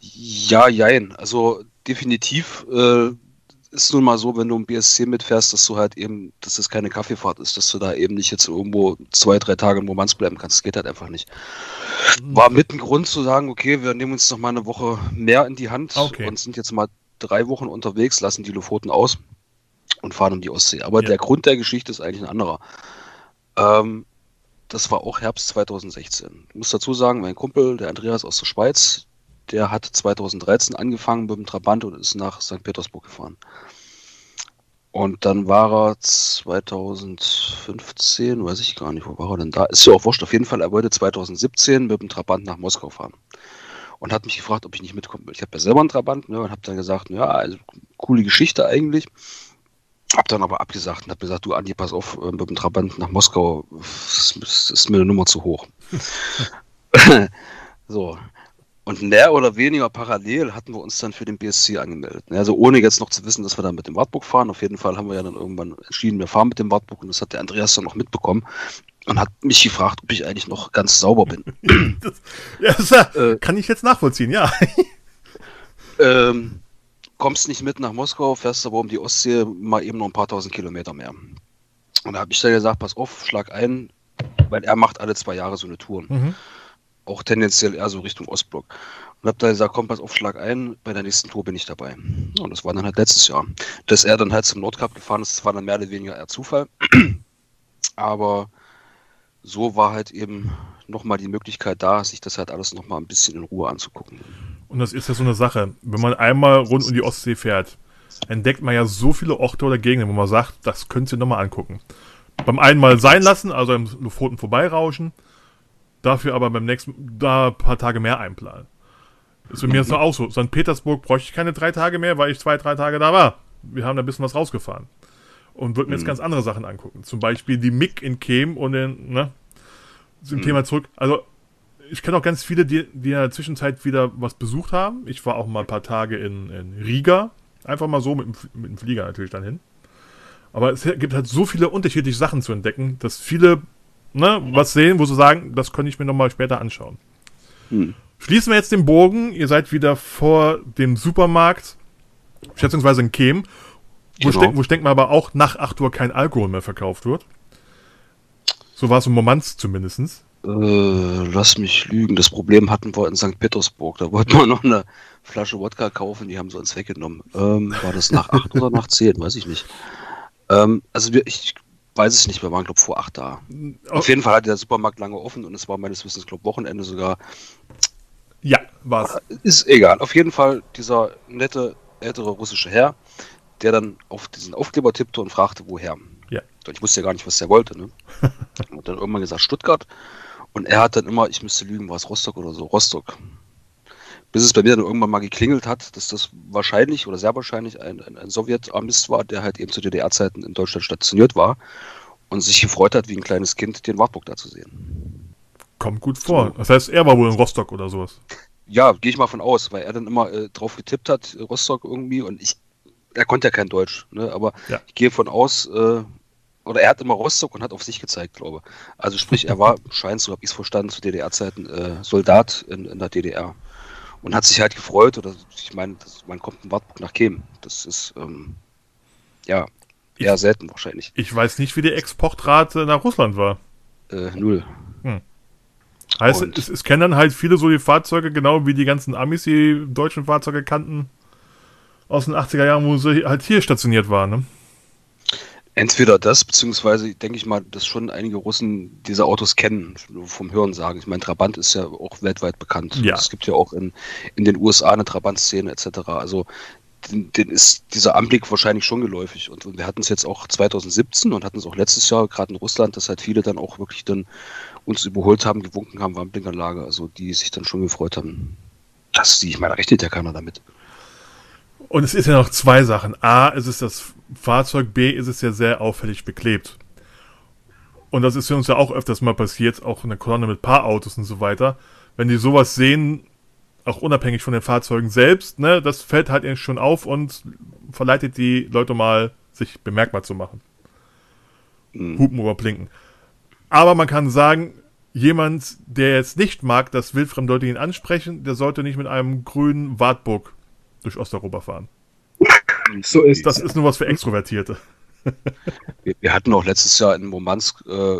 Ja, jein. Also definitiv äh, ist nun mal so, wenn du im BSC mitfährst, dass du halt eben, dass das keine Kaffeefahrt ist, dass du da eben nicht jetzt irgendwo zwei, drei Tage in Murmansk bleiben kannst. Das geht halt einfach nicht. War mit ein Grund zu sagen, okay, wir nehmen uns noch mal eine Woche mehr in die Hand Okay. und sind jetzt mal drei Wochen unterwegs, lassen die Lofoten aus und fahren um die Ostsee. Aber Ja. der Grund der Geschichte ist eigentlich ein anderer. Ähm, das war auch Herbst 2016. Ich muss dazu sagen, mein Kumpel, der Andreas aus der Schweiz, der hat 2013 angefangen mit dem Trabant und ist nach St. Petersburg gefahren. Und dann war er 2015, weiß ich gar nicht, wo war er denn da? Ist ja auch wurscht, auf jeden Fall, er wollte 2017 mit dem Trabant nach Moskau fahren. Und hat mich gefragt, ob ich nicht mitkommen will. Ich habe ja selber einen Trabant ne, und habe dann gesagt, ja, also, coole Geschichte eigentlich. Hab dann aber abgesagt und habe gesagt, du Andi, pass auf, äh, mit dem Trabant nach Moskau, das ist mir eine Nummer zu hoch. so, und mehr oder weniger parallel hatten wir uns dann für den BSC angemeldet. Also ohne jetzt noch zu wissen, dass wir dann mit dem Wartburg fahren. Auf jeden Fall haben wir ja dann irgendwann entschieden, wir fahren mit dem Wartburg und das hat der Andreas dann noch mitbekommen und hat mich gefragt, ob ich eigentlich noch ganz sauber bin. das, ja, das äh, kann ich jetzt nachvollziehen, ja. ähm, kommst nicht mit nach Moskau, fährst aber um die Ostsee mal eben noch ein paar tausend Kilometer mehr. Und da habe ich dann gesagt, pass auf, schlag ein, weil er macht alle zwei Jahre so eine Tour. Mhm auch tendenziell eher so Richtung Ostblock. Und habe da gesagt, komm, pass auf, schlag ein, bei der nächsten Tour bin ich dabei. Und das war dann halt letztes Jahr. Dass er dann halt zum Nordcup gefahren ist, das war dann mehr oder weniger eher Zufall. Aber so war halt eben nochmal die Möglichkeit da, sich das halt alles nochmal ein bisschen in Ruhe anzugucken. Und das ist ja so eine Sache, wenn man einmal rund um die Ostsee fährt, entdeckt man ja so viele Orte oder Gegenden, wo man sagt, das könnt ihr nochmal angucken. Beim einen Mal sein lassen, also im Lofoten vorbeirauschen, dafür aber beim nächsten da ein paar Tage mehr einplanen. Ist bei mir jetzt auch so. St. Petersburg bräuchte ich keine drei Tage mehr, weil ich zwei, drei Tage da war. Wir haben da ein bisschen was rausgefahren. Und würden mir jetzt mhm. ganz andere Sachen angucken. Zum Beispiel die MIG in Kem und den, ne, zum mhm. Thema zurück. Also, ich kenne auch ganz viele, die, die in der Zwischenzeit wieder was besucht haben. Ich war auch mal ein paar Tage in, in Riga. Einfach mal so mit, mit dem Flieger natürlich dann hin. Aber es gibt halt so viele unterschiedliche Sachen zu entdecken, dass viele ne, was sehen, wo sie sagen, das könnte ich mir nochmal später anschauen. Hm. Schließen wir jetzt den Bogen. Ihr seid wieder vor dem Supermarkt, schätzungsweise in Kem, wo, genau. ich, wo ich denke mal aber auch nach 8 Uhr kein Alkohol mehr verkauft wird. So war es im Moment zumindest. Äh, lass mich lügen. Das Problem hatten wir in St. Petersburg. Da wollten wir noch eine Flasche Wodka kaufen, die haben sie uns weggenommen. Ähm, war das nach 8 oder nach 10? Weiß ich nicht. Ähm, also wir, ich weiß es nicht, wir waren, glaube ich, vor acht da. Oh. Auf jeden Fall hatte der Supermarkt lange offen und es war meines Wissens, glaube Wochenende sogar. Ja, war es. Äh, ist egal. Auf jeden Fall dieser nette, ältere russische Herr, der dann auf diesen Aufkleber tippte und fragte, woher. Ja. Ich wusste ja gar nicht, was er wollte. Ne? und dann irgendwann gesagt, Stuttgart. Und er hat dann immer, ich müsste lügen, war es Rostock oder so, Rostock bis es bei mir dann irgendwann mal geklingelt hat, dass das wahrscheinlich oder sehr wahrscheinlich ein, ein, ein Sowjetarmist war, der halt eben zu DDR-Zeiten in Deutschland stationiert war und sich gefreut hat, wie ein kleines Kind den Wartburg da zu sehen. Kommt gut vor. Das heißt, er war wohl in Rostock oder sowas. Ja, gehe ich mal von aus, weil er dann immer äh, drauf getippt hat, Rostock irgendwie, und ich, er konnte ja kein Deutsch, ne? aber ja. ich gehe von aus, äh, oder er hat immer Rostock und hat auf sich gezeigt, glaube ich. Also sprich, er war, scheint, so habe ich es verstanden, zu DDR-Zeiten äh, Soldat in, in der DDR und hat sich halt gefreut. Oder ich meine, man kommt in Wartburg nach Kem. Das ist ähm, ja eher ich, selten wahrscheinlich. Ich weiß nicht, wie die Exportrate nach Russland war. Äh, null. Hm. Heißt, es, es, kennen dann halt viele so die Fahrzeuge, genau wie die ganzen Amis die deutschen Fahrzeuge kannten aus den 80er Jahren, wo sie halt hier stationiert waren. Ne? Entweder das, beziehungsweise denke ich mal, dass schon einige Russen diese Autos kennen, vom Hören sagen. Ich meine, Trabant ist ja auch weltweit bekannt. Ja. Es gibt ja auch in, in den USA eine Trabant-Szene etc. Also den, den, ist dieser Anblick wahrscheinlich schon geläufig. Und wir hatten es jetzt auch 2017 und hatten es auch letztes Jahr, gerade in Russland, dass halt viele dann auch wirklich dann uns überholt haben, gewunken haben, Warnblinkanlage, also die sich dann schon gefreut haben. Das, ich meine, da rechnet ja keiner damit. Und es ist ja noch zwei Sachen. A, es ist das Fahrzeug, B, ist es ja sehr auffällig beklebt. Und das ist für uns ja auch öfters mal passiert, auch in der Kolonne mit Paarautos und so weiter. Wenn die sowas sehen, auch unabhängig von den Fahrzeugen selbst, ne, das fällt halt ihnen schon auf und verleitet die Leute mal, sich bemerkbar zu machen. Mhm. Hupen oder blinken. Aber man kann sagen, jemand, der jetzt nicht mag, dass wildfremde Leute ihn ansprechen, der sollte nicht mit einem grünen Wartburg durch Osteuropa fahren. So ist das. ist nur was für Extrovertierte. Wir, wir hatten auch letztes Jahr in Murmansk, äh,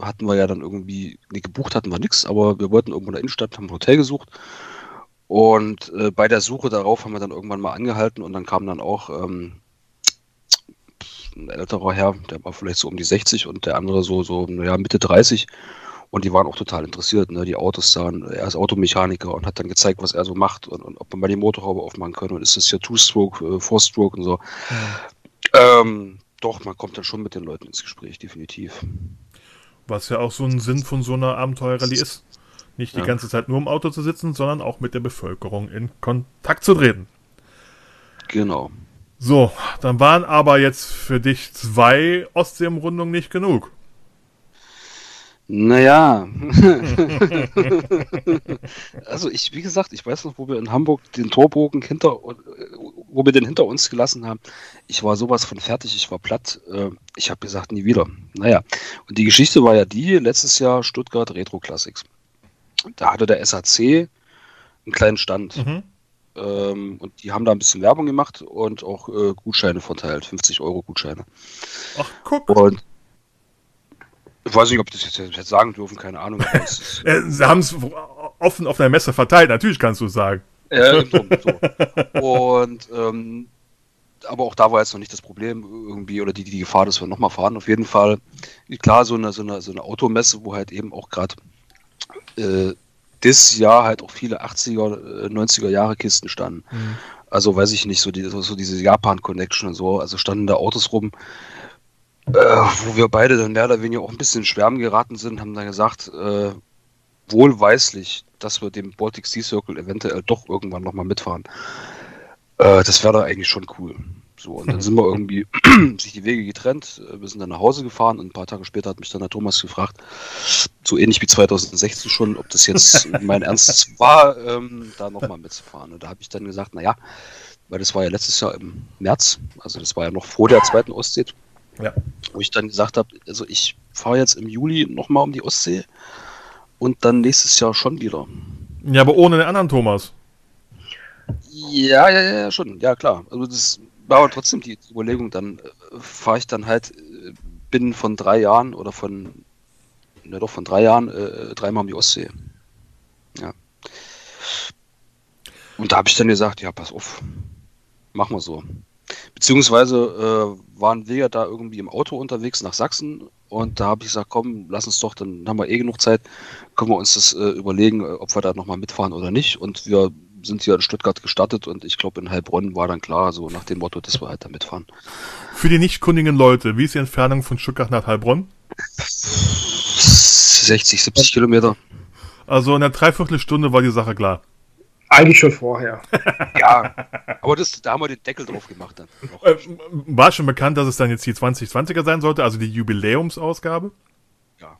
hatten wir ja dann irgendwie, nee, gebucht hatten wir nichts, aber wir wollten irgendwo in der Innenstadt, haben ein Hotel gesucht. Und äh, bei der Suche darauf haben wir dann irgendwann mal angehalten und dann kam dann auch ähm, ein älterer Herr, der war vielleicht so um die 60 und der andere so, so naja, Mitte 30. Und die waren auch total interessiert. Ne? Die Autos sahen, er ist Automechaniker und hat dann gezeigt, was er so macht und, und ob man mal die Motorhaube aufmachen kann. Und ist das hier Two-Stroke, äh, Four-Stroke und so. Ja. Ähm, doch, man kommt dann schon mit den Leuten ins Gespräch, definitiv. Was ja auch so ein Sinn von so einer Abenteuerrallye ist. Nicht die Ja. ganze Zeit nur im Auto zu sitzen, sondern auch mit der Bevölkerung in Kontakt zu treten. Genau. So, dann waren aber jetzt für dich zwei Ostseeumrundungen nicht genug. Naja. also ich, wie gesagt, ich weiß noch, wo wir in Hamburg den Torbogen hinter, wo wir den hinter uns gelassen haben. Ich war sowas von fertig, ich war platt. Äh, Ich habe gesagt, nie wieder. Naja, und die Geschichte war ja die, letztes Jahr Stuttgart Retro Classics. Da hatte der SAC einen kleinen Stand. Mhm. Ähm, und die haben da ein bisschen Werbung gemacht und auch äh, Gutscheine verteilt, 50 Euro Gutscheine. Ach, guck. Und ich weiß nicht, ob ich das jetzt sagen dürfen, keine Ahnung. Äh, sie haben es offen auf der Messe verteilt, natürlich kannst du es sagen. Ja, drum, so. Und ähm, aber auch da war jetzt noch nicht das Problem irgendwie oder die, die Gefahr, dass wir nochmal fahren. Auf jeden Fall, klar, so eine, so eine, so eine Automesse, wo halt eben auch gerade äh, das Jahr halt auch viele 80er, äh, 90er Jahre Kisten standen. Also weiß ich nicht, so, die, so diese Japan-Connection und so, also standen da Autos rum, äh, wo wir beide dann mehr oder weniger auch ein bisschen in Schwärmen geraten sind, haben dann gesagt, äh, wohlweislich, dass wir dem Baltic Sea Circle eventuell doch irgendwann nochmal mitfahren. Äh, das wäre doch eigentlich schon cool. So, und dann sind wir irgendwie sich die Wege getrennt. Äh, Wir sind dann nach Hause gefahren und ein paar Tage später hat mich dann der Thomas gefragt, so ähnlich wie 2016 schon, ob das jetzt mein Ernst war, ähm, da nochmal mitzufahren. Und da habe ich dann gesagt, naja, weil das war ja letztes Jahr im März, also das war ja noch vor der zweiten Ostsee, Ja. wo ich dann gesagt habe, also ich fahre jetzt im Juli nochmal um die Ostsee und dann nächstes Jahr schon wieder. Ja, aber ohne den anderen Thomas. Ja, ja, ja, schon, ja klar. Also das war aber trotzdem die Überlegung, dann äh, fahre ich dann halt äh, binnen von drei Jahren oder von, ne doch von drei Jahren äh, dreimal um die Ostsee. Ja. Und da habe ich dann gesagt, ja, pass auf, machen wir so. Beziehungsweise äh, waren wir ja da irgendwie im Auto unterwegs nach Sachsen und da habe ich gesagt, komm, lass uns doch, dann haben wir eh genug Zeit, können wir uns das äh, überlegen, äh, ob wir da nochmal mitfahren oder nicht. Und wir sind hier in Stuttgart gestartet und ich glaube in Heilbronn war dann klar, so nach dem Motto, dass wir halt da mitfahren. Für die nicht kundigen Leute, wie ist die Entfernung von Stuttgart nach Heilbronn? 60, 70 Kilometer. Also in einer Dreiviertelstunde war die Sache klar. Eigentlich schon vorher. Ja, aber das, da haben wir den Deckel drauf gemacht dann. Noch. Äh, war schon bekannt, dass es dann jetzt die 2020er sein sollte, also die Jubiläumsausgabe? Ja.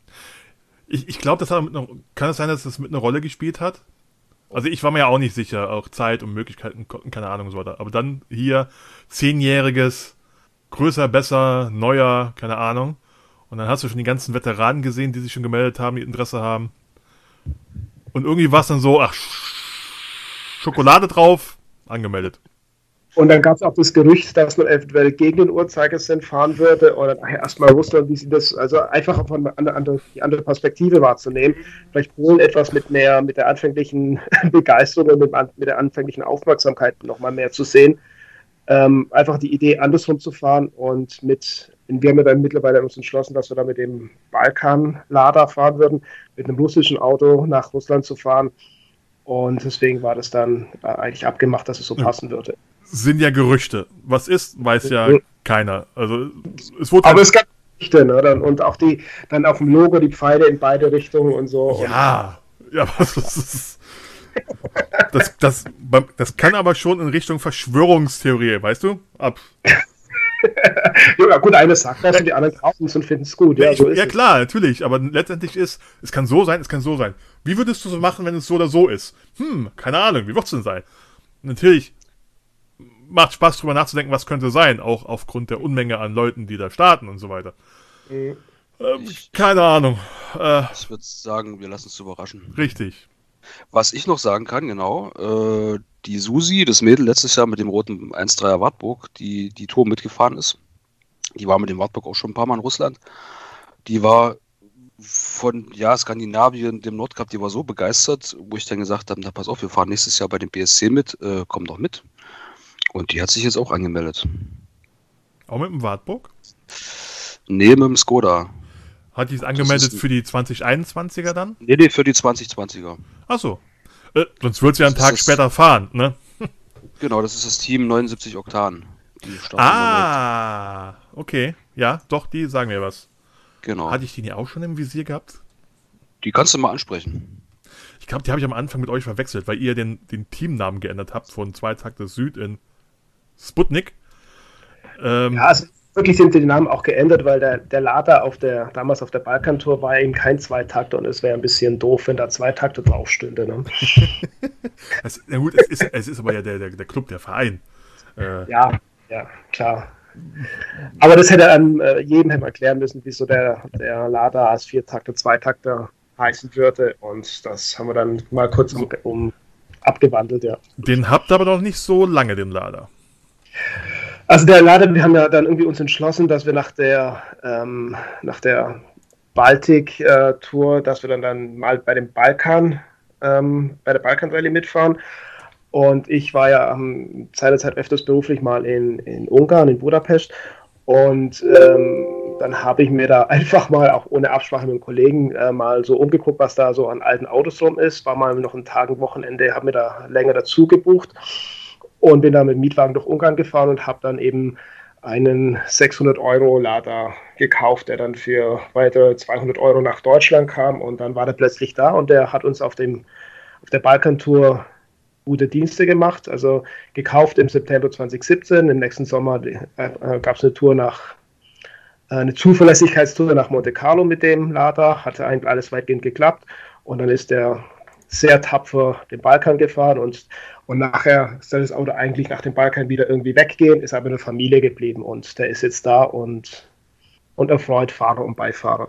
Ich, ich glaube, das hat mit einer, kann es sein, dass das mit einer Rolle gespielt hat? Also ich war mir ja auch nicht sicher, auch Zeit und Möglichkeiten, keine Ahnung, so weiter. Aber dann hier zehnjähriges, größer, besser, neuer, keine Ahnung. Und dann hast du schon die ganzen Veteranen gesehen, die sich schon gemeldet haben, die Interesse haben. Und irgendwie war es dann so, ach, Sch- Schokolade drauf, angemeldet. Und dann gab es auch das Gerücht, dass man eventuell gegen den Uhrzeigersinn fahren würde oder erstmal Russland, wie sie das, also einfach von einer andere, die andere Perspektive wahrzunehmen. Vielleicht Polen etwas mit mehr, mit der anfänglichen Begeisterung und mit, mit der anfänglichen Aufmerksamkeit nochmal mehr zu sehen. Ähm, einfach die Idee, andersrum zu fahren und mit, wir haben ja dann mittlerweile uns entschlossen, dass wir da mit dem Balkan-Lader fahren würden, mit einem russischen Auto nach Russland zu fahren. Und deswegen war das dann äh, eigentlich abgemacht, dass es so passen würde. Sind ja Gerüchte. Was ist, weiß ja keiner. Also es wurde Aber es gab Geschichte, ne? Dann, und auch die, dann auf dem Logo die Pfeile in beide Richtungen und so. Ja, ja, was ist das, das, das kann aber schon in Richtung Verschwörungstheorie, weißt du? Ab. Ja, gut, eine sagt das und die anderen kaufen es und finden es gut. Ja, ich, so ist ja es. klar, natürlich, aber letztendlich ist, es kann so sein, es kann so sein. Wie würdest du so machen, wenn es so oder so ist? Hm, keine Ahnung, wie wird es denn sein? Natürlich macht Spaß drüber nachzudenken, was könnte sein, auch aufgrund der Unmenge an Leuten, die da starten und so weiter. Mhm. Ähm, keine Ahnung. Äh, Ich würde sagen, wir lassen es überraschen. richtig. Was ich noch sagen kann, genau, äh, die Susi, das Mädel letztes Jahr mit dem roten 1.3er Wartburg, die die Tour mitgefahren ist, die war mit dem Wartburg auch schon ein paar Mal in Russland, die war von ja, Skandinavien, dem Nordkap, die war so begeistert, wo ich dann gesagt habe, na pass auf, wir fahren nächstes Jahr bei dem BSC mit, äh, komm doch mit. Und die hat sich jetzt auch angemeldet. Auch mit dem Wartburg? Nee, mit dem Skoda. Hat die es angemeldet für die 2021er dann? Nee, nee, für die 2020er. Achso. Äh, sonst wird sie ja einen Tag später fahren, ne? Genau, das ist das Team 79 Oktan. Die Ah, okay. Ja, doch, die sagen mir was. Genau. Hatte ich die nie auch schon im Visier gehabt? Die kannst du mal ansprechen. Ich glaube, die habe ich am Anfang mit euch verwechselt, weil ihr den, den Teamnamen geändert habt von Zwei Takte Süd in Sputnik. Ähm, ja, also wirklich sind die Namen auch geändert, weil der, der Lader auf der, damals auf der Balkantour war eben kein Zweitakter und es wäre ein bisschen doof, wenn da Zweitakter drauf stünde. Ne? es, na gut, es ist, es ist aber ja der, der, der Club, der Verein. Äh, ja, ja, klar. Aber das hätte an äh, jedem hätte erklären müssen, wieso der, der Lader als Viertakter, Zweitakter heißen würde. Und das haben wir dann mal kurz um, um abgewandelt, ja. Den habt ihr aber noch nicht so lange, den Lader. Also der Lader, wir haben ja dann irgendwie uns entschlossen, dass wir nach der, ähm, nach der Baltik-Tour, äh, dass wir dann, dann mal bei dem Balkan, ähm, bei der Balkan-Rallye mitfahren. Und ich war ja ähm, seinerzeit öfters beruflich mal in, in Ungarn, in Budapest. Und ähm, dann habe ich mir da einfach mal, auch ohne Absprache mit dem Kollegen, äh, mal so umgeguckt, was da so an alten Autos rum ist. War mal noch einen Tag, ein Wochenende, habe mir da länger dazu gebucht und bin da mit dem Mietwagen durch Ungarn gefahren und habe dann eben einen 600 Euro Lader gekauft, der dann für weitere 200 Euro nach Deutschland kam und dann war der plötzlich da und der hat uns auf dem auf der Balkantour gute Dienste gemacht. Also gekauft im September 2017. Im nächsten Sommer äh, äh gab es eine Tour nach, äh, eine Zuverlässigkeitstour nach Monte Carlo mit dem Lader. Hatte eigentlich alles weitgehend geklappt. Und dann ist er sehr tapfer den Balkan gefahren und, und nachher soll das Auto eigentlich nach dem Balkan wieder irgendwie weggehen, ist aber in der Familie geblieben und der ist jetzt da und, und erfreut Fahrer und Beifahrer.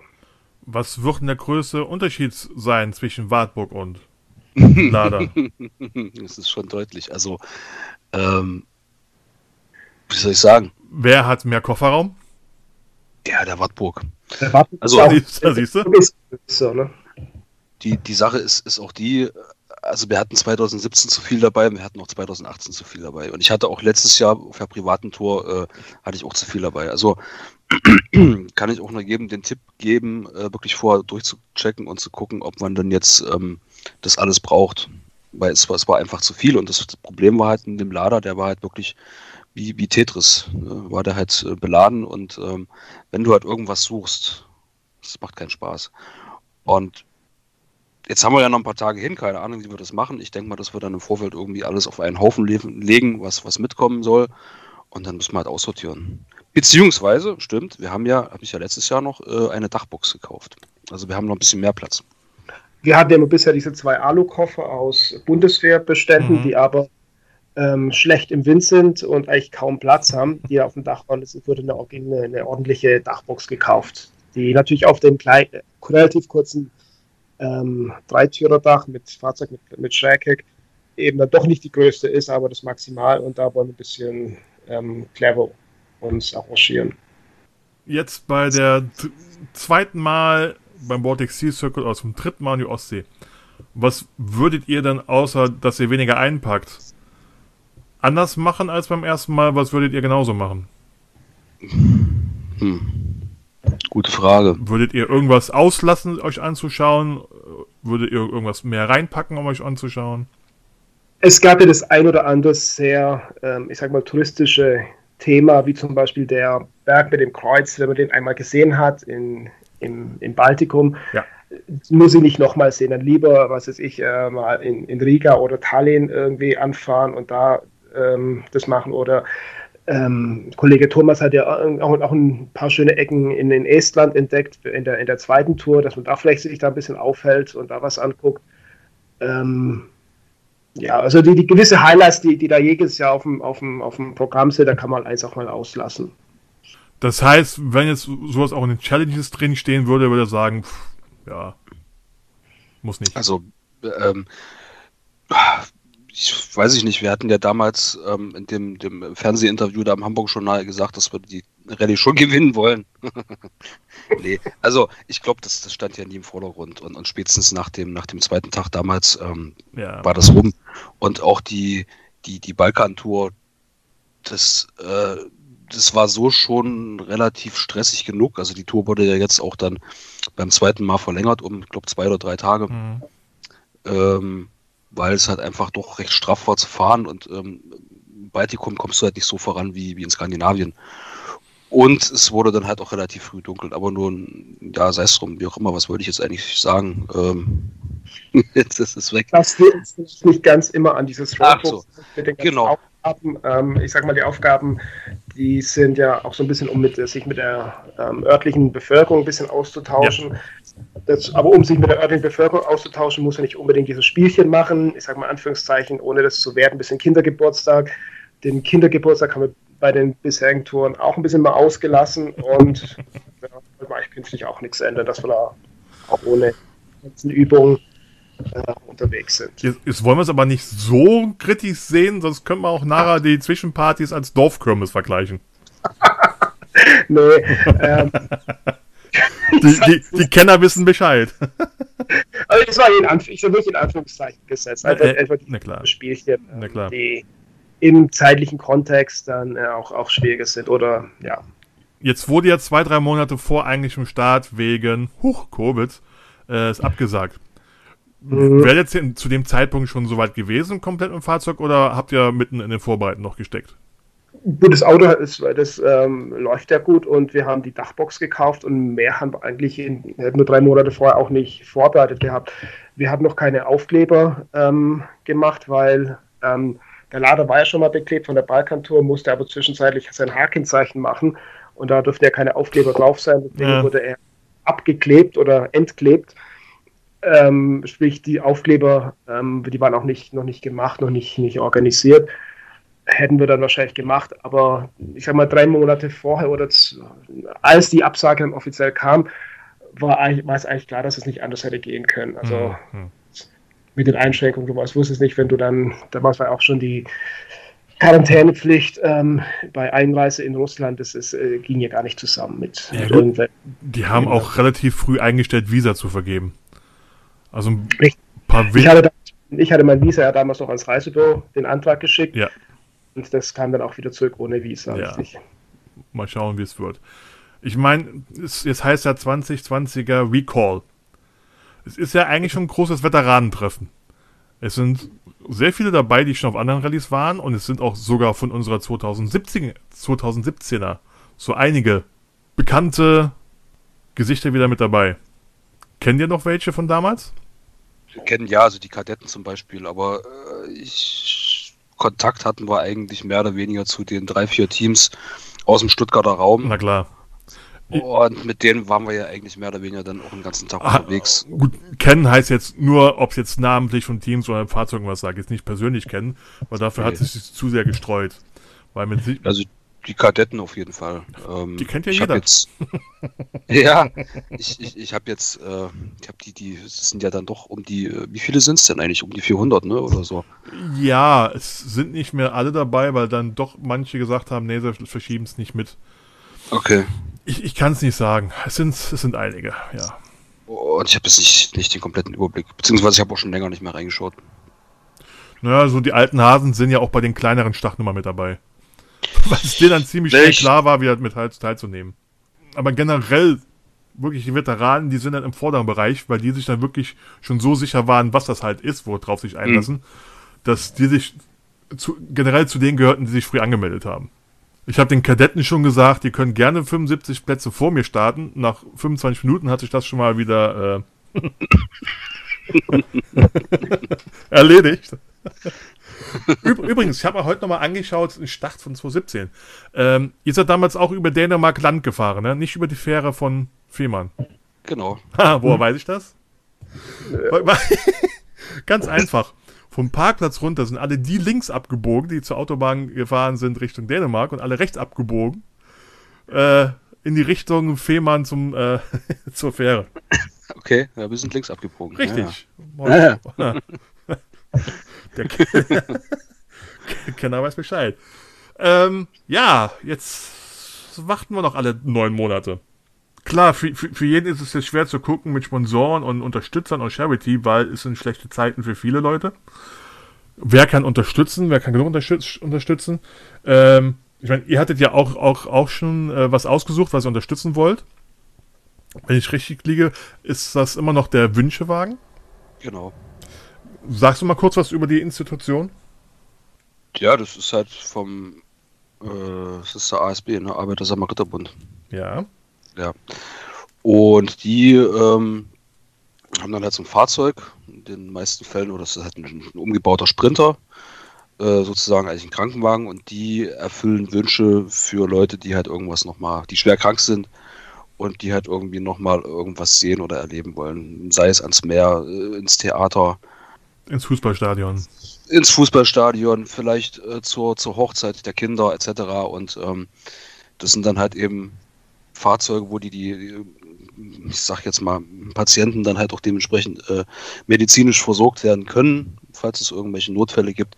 Was wird denn der größte Unterschied sein zwischen Wartburg und Lader. das ist schon deutlich. Also, ähm, wie soll ich sagen? Wer hat mehr Kofferraum? Ja, der Wartburg. Der Wartburg also, auch, da siehst du. Die, die Sache ist, ist auch die, also wir hatten 2017 zu viel dabei, wir hatten auch 2018 zu viel dabei. Und ich hatte auch letztes Jahr auf der privaten Tour, äh, hatte ich auch zu viel dabei. Also kann ich auch nur jedem den Tipp geben, äh, wirklich vorher durchzuchecken und zu gucken, ob man dann jetzt ähm, das alles braucht. Weil es es war einfach zu viel und das Problem war halt in dem Lader, der war halt wirklich wie, wie Tetris. Ne? War der halt äh, beladen und ähm, wenn du halt irgendwas suchst, das macht keinen Spaß. Und jetzt haben wir ja noch ein paar Tage hin, keine Ahnung, wie wir das machen. Ich denke mal, dass wir dann im Vorfeld irgendwie alles auf einen Haufen legen, was, was mitkommen soll. Und dann müssen wir halt aussortieren. Beziehungsweise, stimmt, wir haben ja, habe ich ja letztes Jahr noch äh, eine Dachbox gekauft. Also wir haben noch ein bisschen mehr Platz. Wir hatten ja bisher diese zwei Alu-Koffer aus Bundeswehrbeständen, mhm. die aber ähm, schlecht im Wind sind und eigentlich kaum Platz haben, die auf dem Dach waren. Es wurde eine, eine, eine, ordentliche Dachbox gekauft, die natürlich auf dem kleinen, relativ kurzen ähm, Dreitürerdach mit Fahrzeug mit, mit Schrägheck eben dann doch nicht die größte ist, aber das Maximal und da wollen wir ein bisschen ähm, clever uns arrangieren. Jetzt bei der zweiten Mal beim Baltic Sea Circle oder zum dritten Mal in die Ostsee. Was würdet ihr dann, außer dass ihr weniger einpackt, anders machen als beim ersten Mal? Was würdet ihr genauso machen? Hm. Gute Frage. Würdet ihr irgendwas auslassen, euch anzuschauen? Würdet ihr irgendwas mehr reinpacken, um euch anzuschauen? Es gab ja das ein oder andere sehr, ähm, ich sag mal, touristische Thema, wie zum Beispiel der Berg mit dem Kreuz, wenn man den einmal gesehen hat in, im, im Baltikum. Ja. Muss ich nicht nochmal sehen, dann lieber, was weiß ich, äh, mal in, in Riga oder Tallinn irgendwie anfahren und da ähm, das machen oder ähm, Kollege Thomas hat ja auch, auch, ein paar schöne Ecken in, in Estland entdeckt, in der, in der zweiten Tour, dass man da vielleicht sich da ein bisschen aufhält und da was anguckt. Ähm, ja, also die, die gewisse Highlights, die, die da jedes Jahr auf dem, auf, dem, auf dem Programm sind, da kann man eins auch mal auslassen. Das heißt, wenn jetzt sowas auch in den Challenges drin stehen würde, würde er sagen, pff, ja, muss nicht. Also, ähm, ich weiß ich nicht, wir hatten ja damals ähm, in dem, dem Fernsehinterview da im Hamburg-Journal gesagt, dass wir die Rallye schon gewinnen wollen. nee, also ich glaube, das, das stand ja nie im Vordergrund und, und spätestens nach dem, nach dem zweiten Tag damals ähm, ja. war das rum. Und auch die, die, die Balkan-Tour, das, äh, das war so schon relativ stressig genug. Also die Tour wurde ja jetzt auch dann beim zweiten Mal verlängert um, ich glaube, zwei oder drei Tage. Mhm. Ähm, weil es halt einfach doch recht straff war zu fahren und ähm, im Baltikum kommst du halt nicht so voran wie, wie in Skandinavien. Und es wurde dann halt auch relativ früh dunkel, aber nun, ja, sei es drum, wie auch immer, was wollte ich jetzt eigentlich sagen? Ähm, jetzt ist es weg. Das liegt nicht ganz immer an dieses Ach so. mit den genau. Aufgaben. Ähm, ich sag mal, die Aufgaben, die sind ja auch so ein bisschen, um mit, sich mit der ähm, örtlichen Bevölkerung ein bisschen auszutauschen. Ja. Das, aber um sich mit der örtlichen Bevölkerung auszutauschen, muss er nicht unbedingt dieses Spielchen machen. Ich sage mal Anführungszeichen, ohne das zu werden, ein bisschen Kindergeburtstag. Den Kindergeburtstag haben wir bei den bisherigen Touren auch ein bisschen mal ausgelassen und ja, mache ich künftig auch nichts ändern, dass wir da auch ohne Übungen äh, unterwegs sind. Jetzt, jetzt, wollen wir es aber nicht so kritisch sehen, sonst könnte man auch nachher die Zwischenpartys als Dorfkirmes vergleichen. nee, ähm, die, die, die, Kenner wissen Bescheid. Also das war in, Anf ich wirklich in Anführungszeichen gesetzt. Einfach, äh, einfach die klar. Spielchen, na klar. die im zeitlichen Kontext dann äh, auch, auch schwieriger sind. Oder ja. Jetzt wurde ja zwei, drei Monate vor eigentlichem Start wegen Huch, Covid äh, ist abgesagt. Mhm. Wäre jetzt zu dem Zeitpunkt schon soweit gewesen, komplett im Fahrzeug, oder habt ihr mitten in den Vorbereiten noch gesteckt? Gut, das Auto ist, das ähm, läuft ja gut und wir haben die Dachbox gekauft und mehr haben wir eigentlich in, nur drei Monate vorher auch nicht vorbereitet gehabt. Wir haben noch keine Aufkleber ähm, gemacht, weil ähm, der Lader war ja schon mal beklebt von der Balkantour, musste aber zwischenzeitlich sein Hakenzeichen machen und da dürften ja keine Aufkleber drauf sein. Deswegen ja. wurde er abgeklebt oder entklebt. Ähm, sprich, die Aufkleber, ähm, die waren auch nicht, noch nicht gemacht, noch nicht, nicht organisiert. Hätten wir dann wahrscheinlich gemacht, aber ich sag mal, drei Monate vorher oder als die Absage dann offiziell kam, war, war es eigentlich klar, dass es nicht anders hätte gehen können. Also mhm mit den Einschränkungen. Du weißt, wusstest nicht, wenn du dann, damals war auch schon die Quarantänepflicht ähm, bei Einreise in Russland, das ist, äh, ging ja gar nicht zusammen mit, ja, mit Die haben auch relativ früh eingestellt, Visa zu vergeben. Also ein ich, paar ich hatte, da, ich hatte mein Visa ja damals noch ans Reisebüro den Antrag geschickt. Ja. Und das kam dann auch wieder zurück ohne Visa. Ja. Richtig. Mal schauen, wie es wird. Ich meine, es, es heißt ja 2020er Recall. Es ist ja eigentlich schon ein großes Veteranentreffen. Es sind sehr viele dabei, die schon auf anderen Rallyes waren und es sind auch sogar von unserer 2017, 2017er so einige bekannte Gesichter wieder mit dabei. Kennt ihr noch welche von damals? Wir kennen ja, also die Kadetten zum Beispiel, aber äh, ich, Kontakt hatten wir eigentlich mehr oder weniger zu den drei, vier Teams aus dem Stuttgarter Raum. Na klar. Und mit denen waren wir ja eigentlich mehr oder weniger dann auch den ganzen Tag ah, unterwegs. Gut, kennen heißt jetzt nur, ob es jetzt namentlich von Teams oder Fahrzeugen was sagt, jetzt nicht persönlich kennen, weil dafür okay. hat es sich zu sehr gestreut. Weil mit also die Kadetten auf jeden Fall. Ähm, die kennt ja jeder. Jetzt, ja, ich, ich, ich habe jetzt, äh, ich habe die, die sind ja dann doch um die, äh, wie viele sind es denn eigentlich? Um die 400, ne, oder so? Ja, es sind nicht mehr alle dabei, weil dann doch manche gesagt haben, nee, sie verschieben es nicht mit. Okay. Ich, ich kann es nicht sagen. Es sind, es sind einige, ja. Und ich habe jetzt nicht, nicht den kompletten Überblick. Beziehungsweise ich habe auch schon länger nicht mehr reingeschaut. Naja, so die alten Hasen sind ja auch bei den kleineren Startnummern mit dabei. Weil es denen dann ziemlich schnell klar war, wieder mit teilzunehmen. Aber generell, wirklich die Veteranen, die sind dann im vorderen Bereich, weil die sich dann wirklich schon so sicher waren, was das halt ist, worauf sich einlassen, mhm. dass die sich zu, generell zu denen gehörten, die sich früh angemeldet haben. Ich habe den Kadetten schon gesagt, die können gerne 75 Plätze vor mir starten. Nach 25 Minuten hat sich das schon mal wieder äh, erledigt. Übrigens, ich habe mir heute nochmal angeschaut, den Start von 2017. Ähm, ihr seid damals auch über Dänemark Land gefahren, ne? nicht über die Fähre von Fehmarn. Genau. woher hm. weiß ich das? Ganz einfach vom Parkplatz runter sind alle die links abgebogen, die zur Autobahn gefahren sind Richtung Dänemark und alle rechts abgebogen. Äh, in die Richtung Fehmarn zum, äh, zur Fähre. Okay, ja, wir sind links abgebogen. Richtig. Ja, ja. Der Kenner weiß Bescheid. Ähm, ja, jetzt warten wir noch alle neun Monate. Klar, für, für, für jeden ist es jetzt schwer zu gucken mit Sponsoren und Unterstützern und Charity, weil es sind schlechte Zeiten für viele Leute. Wer kann unterstützen? Wer kann genug unterstütz unterstützen? Ähm, ich meine, ihr hattet ja auch, auch, auch schon äh, was ausgesucht, was ihr unterstützen wollt. Wenn ich richtig liege, ist das immer noch der Wünschewagen? Genau. Sagst du mal kurz was über die Institution? Ja, das ist halt vom, äh, das ist der ASB, ne? Arbeiter-Samariterbund. Ja. Ja. Und die ähm, haben dann halt so ein Fahrzeug, in den meisten Fällen, oder das ist halt ein, ein umgebauter Sprinter, äh, sozusagen eigentlich ein Krankenwagen und die erfüllen Wünsche für Leute, die halt irgendwas nochmal, die schwer krank sind und die halt irgendwie nochmal irgendwas sehen oder erleben wollen. Sei es ans Meer, äh, ins Theater, Ins Fußballstadion. ins Fußballstadion, vielleicht äh, zur, zur Hochzeit der Kinder etc. Und ähm, das sind dann halt eben Fahrzeuge, wo die, die ich sag jetzt mal, Patienten dann halt auch dementsprechend äh, medizinisch versorgt werden können, falls es irgendwelche Notfälle gibt.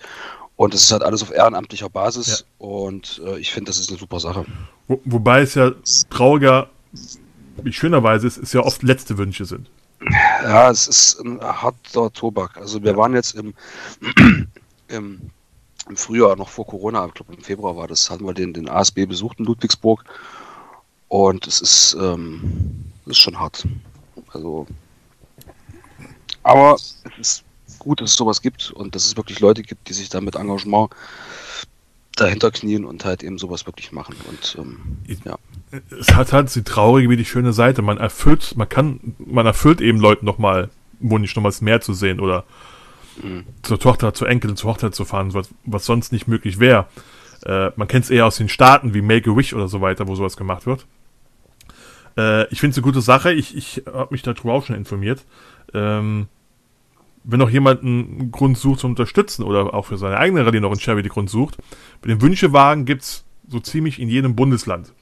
Und das ist halt alles auf ehrenamtlicher Basis und äh, ich finde, das ist eine super Sache. Wo, wobei es ja trauriger, wie schönerweise ist, es ja oft letzte Wünsche sind. Ja, es ist ein harter Tobak. Also wir waren jetzt im, im, im Frühjahr, noch vor Corona, ich glaube im Februar war das, hatten wir den, den ASB besucht in Ludwigsburg. Und es ist, ähm, es ist schon hart. Also, aber es ist gut, dass es sowas gibt und dass es wirklich Leute gibt, die sich da mit Engagement dahinter knien und halt eben sowas wirklich machen. Und ähm, ja. Es hat halt die traurige wie die schöne Seite. Man erfüllt, man kann, man erfüllt eben Leuten nochmal Wunsch, nochmal das Meer zu sehen oder Mhm. zur Tochter, zur Enkelin, zur Hochzeit zu fahren, was, was sonst nicht möglich wäre. Äh, man kennt es eher aus den Staaten wie Make-A-Wish oder so weiter, wo sowas gemacht wird. Äh, ich finde es eine gute Sache. Ich, ich habe mich darüber auch schon informiert. Ähm, wenn noch jemand einen Grund sucht zu unterstützen oder auch für seine eigene Rallye noch einen Charity-Grund sucht, bei den Wünschewagen gibt es so ziemlich in jedem Bundesland.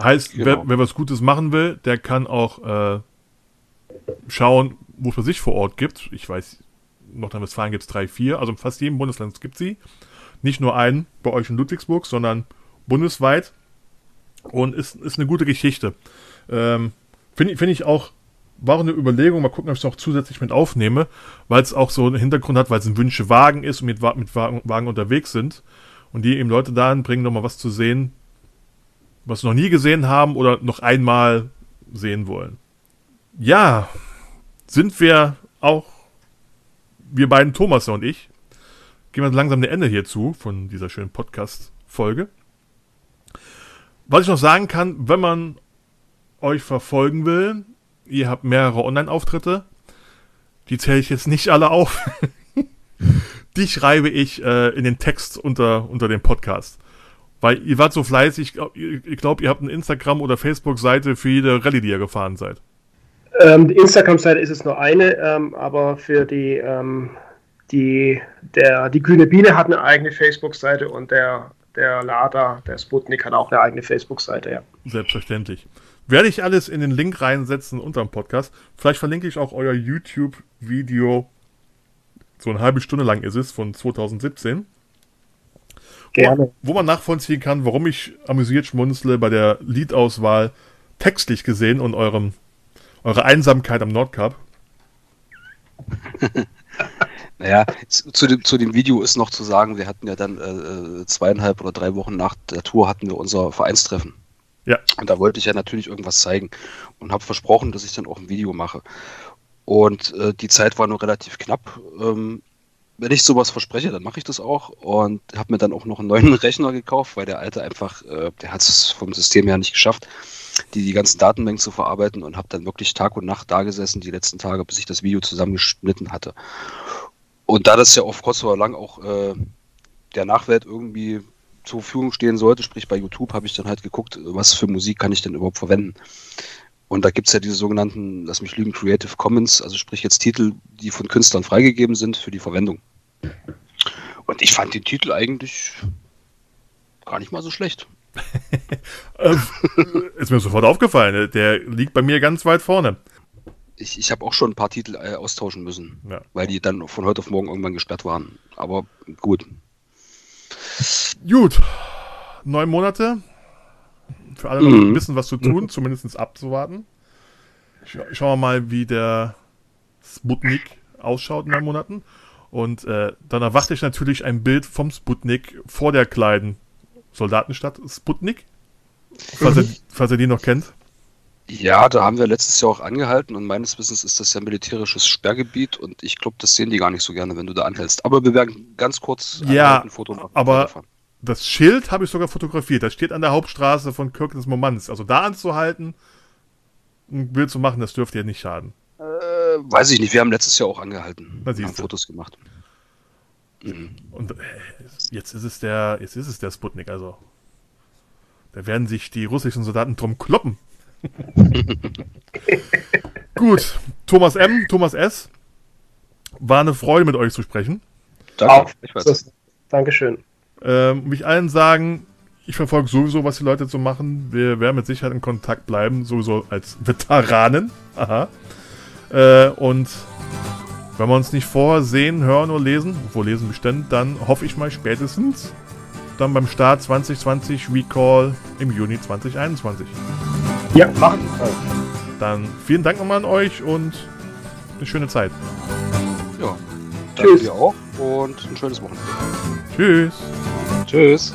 Heißt, Genau. wer, wer was Gutes machen will, der kann auch äh, schauen, wo es bei sich vor Ort gibt. Ich weiß, in Nordrhein-Westfalen gibt es drei, vier, also in fast jedem Bundesland gibt sie. Nicht nur einen bei euch in Ludwigsburg, sondern bundesweit. Und ist, ist eine gute Geschichte. Ähm, Finde finde ich auch, war eine Überlegung, mal gucken, ob ich es noch zusätzlich mit aufnehme, weil es auch so einen Hintergrund hat, weil es ein Wünschewagen ist und mit, mit Wagen, Wagen unterwegs sind. Und die eben Leute dahin bringen, nochmal was zu sehen, was sie noch nie gesehen haben oder noch einmal sehen wollen. Ja, sind wir auch, wir beiden, Thomas und ich, gehen wir langsam ein Ende hierzu von dieser schönen Podcast-Folge. Was ich noch sagen kann, wenn man euch verfolgen will, ihr habt mehrere Online-Auftritte, die zähle ich jetzt nicht alle auf. die schreibe ich äh, in den Text unter, unter dem Podcast. Weil ihr wart so fleißig, ich glaube, ihr, habt eine Instagram- oder Facebook-Seite für jede Rallye, die ihr gefahren seid. Ähm, die Instagram-Seite ist es nur eine, ähm, aber für die, ähm, die, der, die Grüne Biene hat eine eigene Facebook-Seite und der, der Lada, der Sputnik, hat auch eine eigene Facebook-Seite, ja. Selbstverständlich. Werde ich alles in den Link reinsetzen unter dem Podcast. Vielleicht verlinke ich auch euer YouTube-Video. So eine halbe Stunde lang ist es, von 2017. Gerne. Wo man nachvollziehen kann, warum ich amüsiert schmunzle bei der Liedauswahl textlich gesehen und eurem, eure Einsamkeit am Nordkap. Naja, zu dem, zu dem Video ist noch zu sagen, wir hatten ja dann äh, äh, zweieinhalb oder drei Wochen nach der Tour hatten wir unser Vereinstreffen. Ja. Und da wollte ich ja natürlich irgendwas zeigen und habe versprochen, dass ich dann auch ein Video mache. Und äh, die Zeit war nur relativ knapp. Ähm, wenn ich sowas verspreche, dann mache ich das auch und habe mir dann auch noch einen neuen Rechner gekauft, weil der alte einfach, äh, der hat es vom System her nicht geschafft, die, die ganzen Datenmengen zu verarbeiten und habe dann wirklich Tag und Nacht da gesessen, die letzten Tage, bis ich das Video zusammengeschnitten hatte. Und da das ja auf kurz oder lang auch äh, der Nachwelt irgendwie zur Verfügung stehen sollte, sprich bei YouTube, habe ich dann halt geguckt, was für Musik kann ich denn überhaupt verwenden. Und da gibt es ja diese sogenannten, lass mich lügen, Creative Commons, also sprich jetzt Titel, die von Künstlern freigegeben sind für die Verwendung. Und ich fand den Titel eigentlich gar nicht mal so schlecht. Äh, ist mir sofort aufgefallen. Der liegt bei mir ganz weit vorne. Ich, ich habe auch schon ein paar Titel äh, austauschen müssen, Ja. weil die dann von heute auf morgen irgendwann gesperrt waren. Aber gut. Gut. Neun Monate. Für alle noch Mhm. ein bisschen was zu tun, zumindest abzuwarten. Scha schauen wir mal, wie der Sputnik ausschaut in neun Monaten. Und äh, dann erwarte ich natürlich ein Bild vom Sputnik vor der kleinen Soldatenstadt Sputnik. Falls, ihr, falls ihr die noch kennt. Ja, da haben wir letztes Jahr auch angehalten und meines Wissens ist das ja militärisches Sperrgebiet und ich glaube, das sehen die gar nicht so gerne, wenn du da anhältst. Aber wir werden ganz kurz Ja, ein Foto machen. aber-. Das Schild habe ich sogar fotografiert. Das steht an der Hauptstraße von Kirkens Momans. Also da anzuhalten, ein Bild zu machen, das dürfte ja nicht schaden. Äh, weiß ich nicht, wir haben letztes Jahr auch angehalten. Na, haben. Fotos gemacht. Mhm. Und äh, jetzt ist es der, jetzt ist es der Sputnik, also. Da werden sich die russischen Soldaten drum kloppen. Gut, Thomas M., Thomas S. War eine Freude, mit euch zu sprechen. Danke. Auf. Ich weiß. Das, Dankeschön. Ähm, mich allen sagen, ich verfolge sowieso, was die Leute so machen. Wir werden mit Sicherheit in Kontakt bleiben, sowieso als Veteranen. Aha. Äh, und wenn wir uns nicht vorher sehen, hören oder lesen, wo lesen bestimmt, dann hoffe ich mal spätestens dann beim Start 2020 Recall im Juni 2021. Ja, machen. wir. Dann vielen Dank nochmal an euch und eine schöne Zeit. Ja. Tschüss. Danke dir auch und ein schönes Wochenende. Tschüss. Tschüss.